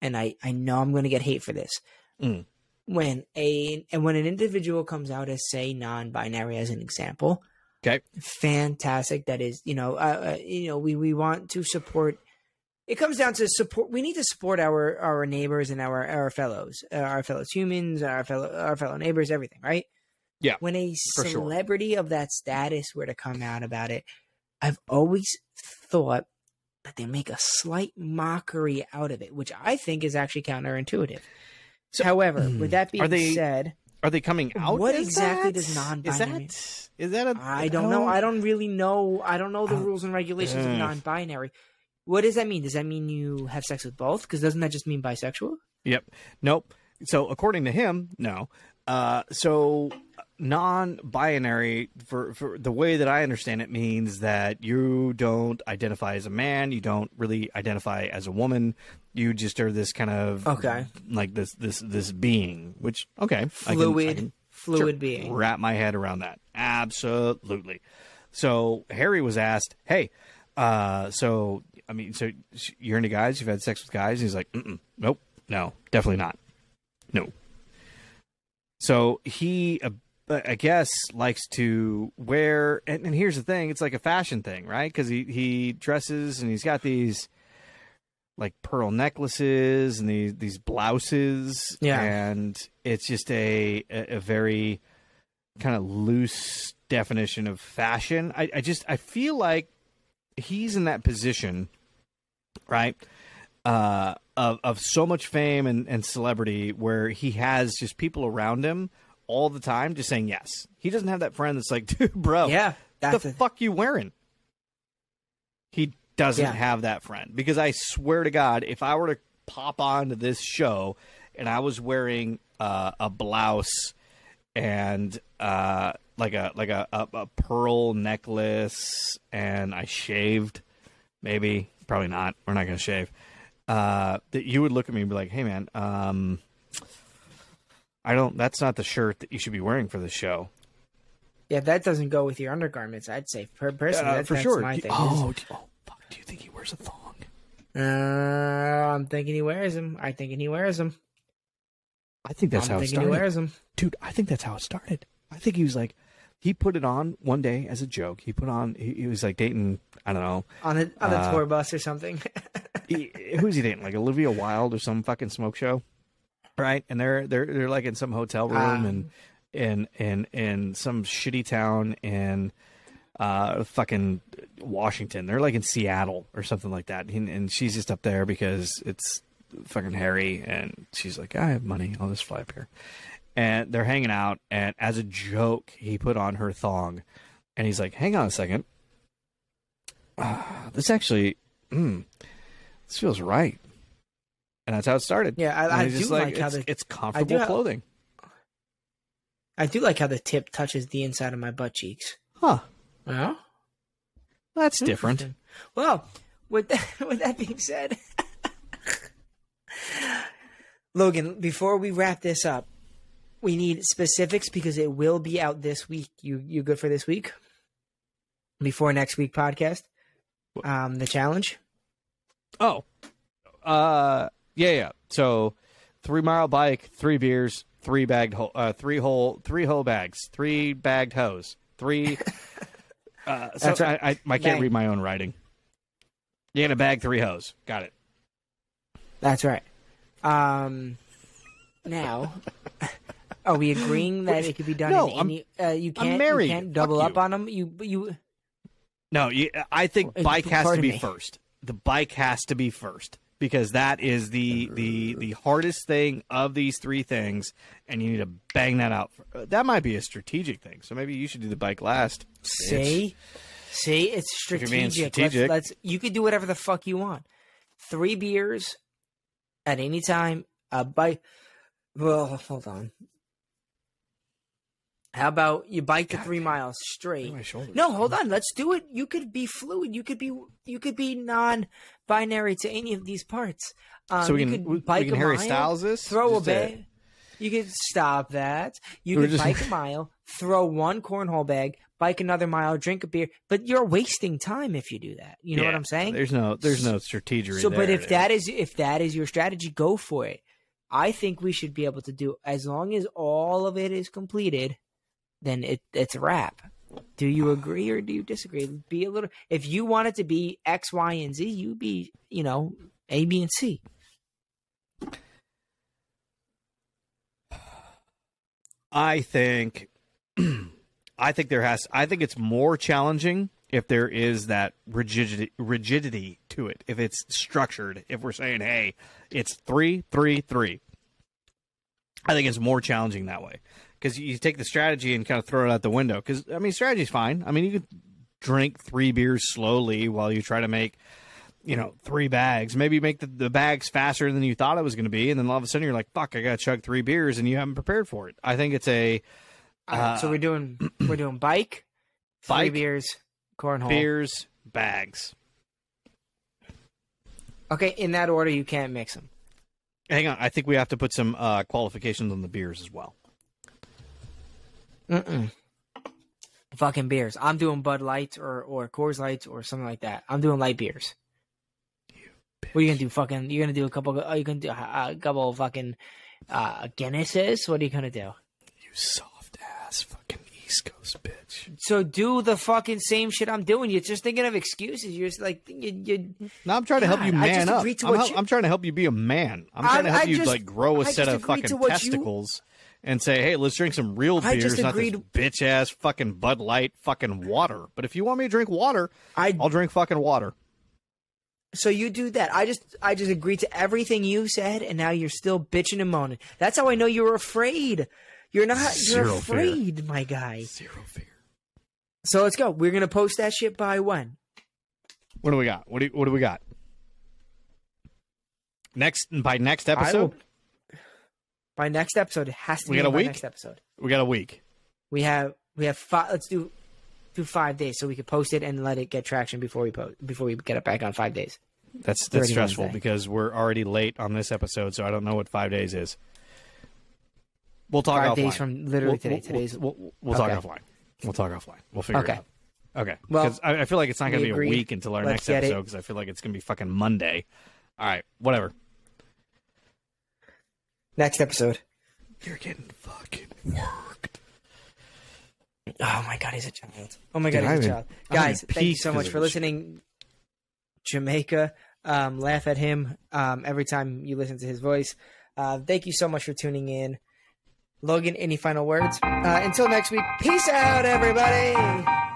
and I I know I'm going to get hate for this. Mm. When a and when an individual comes out as say non-binary as an example, Okay, fantastic that is you know uh, uh, you know we we want to support it comes down to support we need to support our our neighbors and our our fellows uh, our fellow humans our fellow our fellow neighbors everything right Yeah, when a for sure. celebrity of that status were to come out about it i've always thought that they make a slight mockery out of it which i think is actually counterintuitive So, however with that being Are they- said are they coming out? What exactly that? does non-binary- that is that a? I don't know. I don't really know. I don't know the Uh, rules and regulations of uh. non-binary. What does that mean? Does that mean you have sex with both? Because doesn't that just mean bisexual? Yep. Nope. So according to him, no. Uh, so non-binary, for for the way that I understand it, means that you don't identify as a man, you don't really identify as a woman. You just are this kind of Okay. like this this this being. Which okay, I can- I Fluid, can- fluid Sure. being. Wrap my head around that. Absolutely. So Harry was asked, "Hey, uh, so I mean, so you're into guys? You've had sex with guys?" he's like, Mm-mm, "Nope, no, definitely not, no." So he, uh, I guess, likes to wear, and, and here's the thing: it's like a fashion thing, right? Because he he dresses and he's got these like pearl necklaces and these these blouses, Yeah. and it's just a a, a very kind of loose definition of fashion. I, I just I feel like he's in that position, right? Uh, of of so much fame and, and celebrity where he has just people around him all the time just saying yes. He doesn't have that friend that's like, [laughs] dude, bro, Yeah, the a, fuck you wearing? He doesn't Yeah. have that friend because I swear to God, if I were to pop onto this show and I was wearing uh, a blouse and uh, like a like a, a, a pearl necklace and I shaved, maybe probably not. We're not gonna shave. Uh, that you would look at me and be like, "Hey, man, um, I don't. That's not the shirt that you should be wearing for this show." yeah, that doesn't go with your undergarments. I'd say per- personally, Uh, that, for sure. my Do- thing. oh, do, oh, fuck! Do you think he wears a thong? Uh, I'm thinking he wears them. I thinking he wears them. I think that's I'm how it thinking he started, wears them. dude. I think that's how it started. I think he was like, he put it on one day as a joke. He put on. He, he was like dating. I don't know. on a on a Uh, tour bus or something. [laughs] he, who's he dating? Like Olivia Wilde or some fucking smoke show, right? And they're they're they're like in some hotel room Ah. and and and in some shitty town in uh fucking Washington. They're like in Seattle or something like that. And, and she's just up there because it's fucking Harry and she's like, I have money. I'll just fly up here. And they're hanging out and as a joke, he put on her thong and he's like, "Hang on a second. Ah, this actually mm, this feels right." And that's how it started. yeah, I, I do just like, how it's, the it's comfortable have- clothing. I do like how the tip touches the inside of my butt cheeks. Huh. Well, That's different. Well, with that, [laughs] with that being said, Logan, before we wrap this up, we need specifics because it will be out this week. You you good for this week? Before next week podcast, um, the challenge. Oh. Uh yeah, yeah. So 3 mile bike, 3 beers, 3 bagged ho- uh 3 whole 3 hoe bags, 3 bagged hose, 3 [laughs] uh so That's right. I, I I can't Bag. read my own writing. You're gonna bag 3 hose. Got it. That's right. Um, now, [laughs] are we agreeing that it could be done No, in I'm- any? Uh, you can't. married. You can't Fuck double up you. on them. You you. No, you, I think Uh, bike has to be me. first. The bike has to be first because that is the the the hardest thing of these three things, and you need to bang that out. That might be a strategic thing. So maybe you should do the bike last. See, see, it's strategic. strategic. Let's, let's you can do whatever the fuck you want. Three beers at any time. A bike. Well, hold on. How about you bike the three miles straight? No, hold on. Let's do it. You could be fluid. You could be you could be non-binary to any of these parts. Um, So we you can we, bike we can a Harry mile, Styles this. throw a Just, uh, bag. You could stop that. You could just- bike a mile, throw one cornhole bag, bike another mile, drink a beer. But you're wasting time if you do that. You know what I'm saying? There's no there's no strategy. So, but if that is if that is your strategy, go for it. I think we should be able to do as long as all of it is completed, then it it's a wrap. Do you agree or do you disagree? Be a little. If you want it to be X, Y, and Z, you be you know A, B, and C. I think [clears throat] I think there has I think it's more challenging if there is that rigidity rigidity to it. If it's structured, if we're saying, hey, it's three, three, three. I think it's more challenging that way. Because you take the strategy and kind of throw it out the window. Because I mean strategy's fine. I mean you could drink three beers slowly while you try to make you know, three bags. Maybe make the, the bags faster than you thought it was going to be, and then all of a sudden you're like, "Fuck, I got to chug three beers," and you haven't prepared for it. I think it's a right, so Uh, we're doing we're doing bike, three Bike, beers, cornhole. beers, bags. Okay, in that order, you can't mix them. Hang on, I think we have to put some uh, qualifications on the beers as well. Mm-mm. Fucking beers. I'm doing Bud Lights or or Coors Lights or something like that. I'm doing light beers. What are you gonna do? Fucking, you're gonna do a couple. Oh, you gonna do a, a couple of fucking uh, Guinnesses. What are you gonna do? You soft ass fucking East Coast bitch. So do the fucking same shit I'm doing. You're just thinking of excuses. You're just like you. you No, I'm trying to help you God, I man up. I'm, hel- you- I'm trying to help you be a man. I'm trying to help I you just- like grow a I set of fucking what you- testicles and say, hey, let's drink some real I beers, not this bitch ass fucking Bud Light fucking water. But if you want me to drink water, I I'll drink fucking water. So you do that. I just I just agreed to everything you said, and now you're still bitching and moaning. That's how I know you're afraid. You're not. You're Zero fear. afraid, my guy. Zero fear. So let's go. We're gonna post that shit by when? What do we got? What do what do we got? Next by next episode, will- By next episode, it has to We be got a week? next episode. we got a week. We have we have five. Let's do do five days so we could post it and let it get traction before we post before we get it back on five days. That's that's stressful Wednesday. because we're already late on this episode, so I don't know what five days is. We'll talk Five offline. days from literally We'll- today. we'll- Today's We'll, we'll, we'll talk Okay. offline. We'll talk offline. We'll figure Okay. it out. Okay. Well, Because I, I feel like it's not going to be a week until our Let's next episode because I feel like it's going to be fucking Monday. All right. Whatever. next episode. You're getting fucking worked. Oh my god, he's a child. Oh my god, Dude, he's I'm a child. Guys, thank you so much for listening. Jamaica, um, laugh at him um, every time you listen to his voice. Uh, thank you so much for tuning in. Logan, any final words? Uh, until next week, peace out, everybody.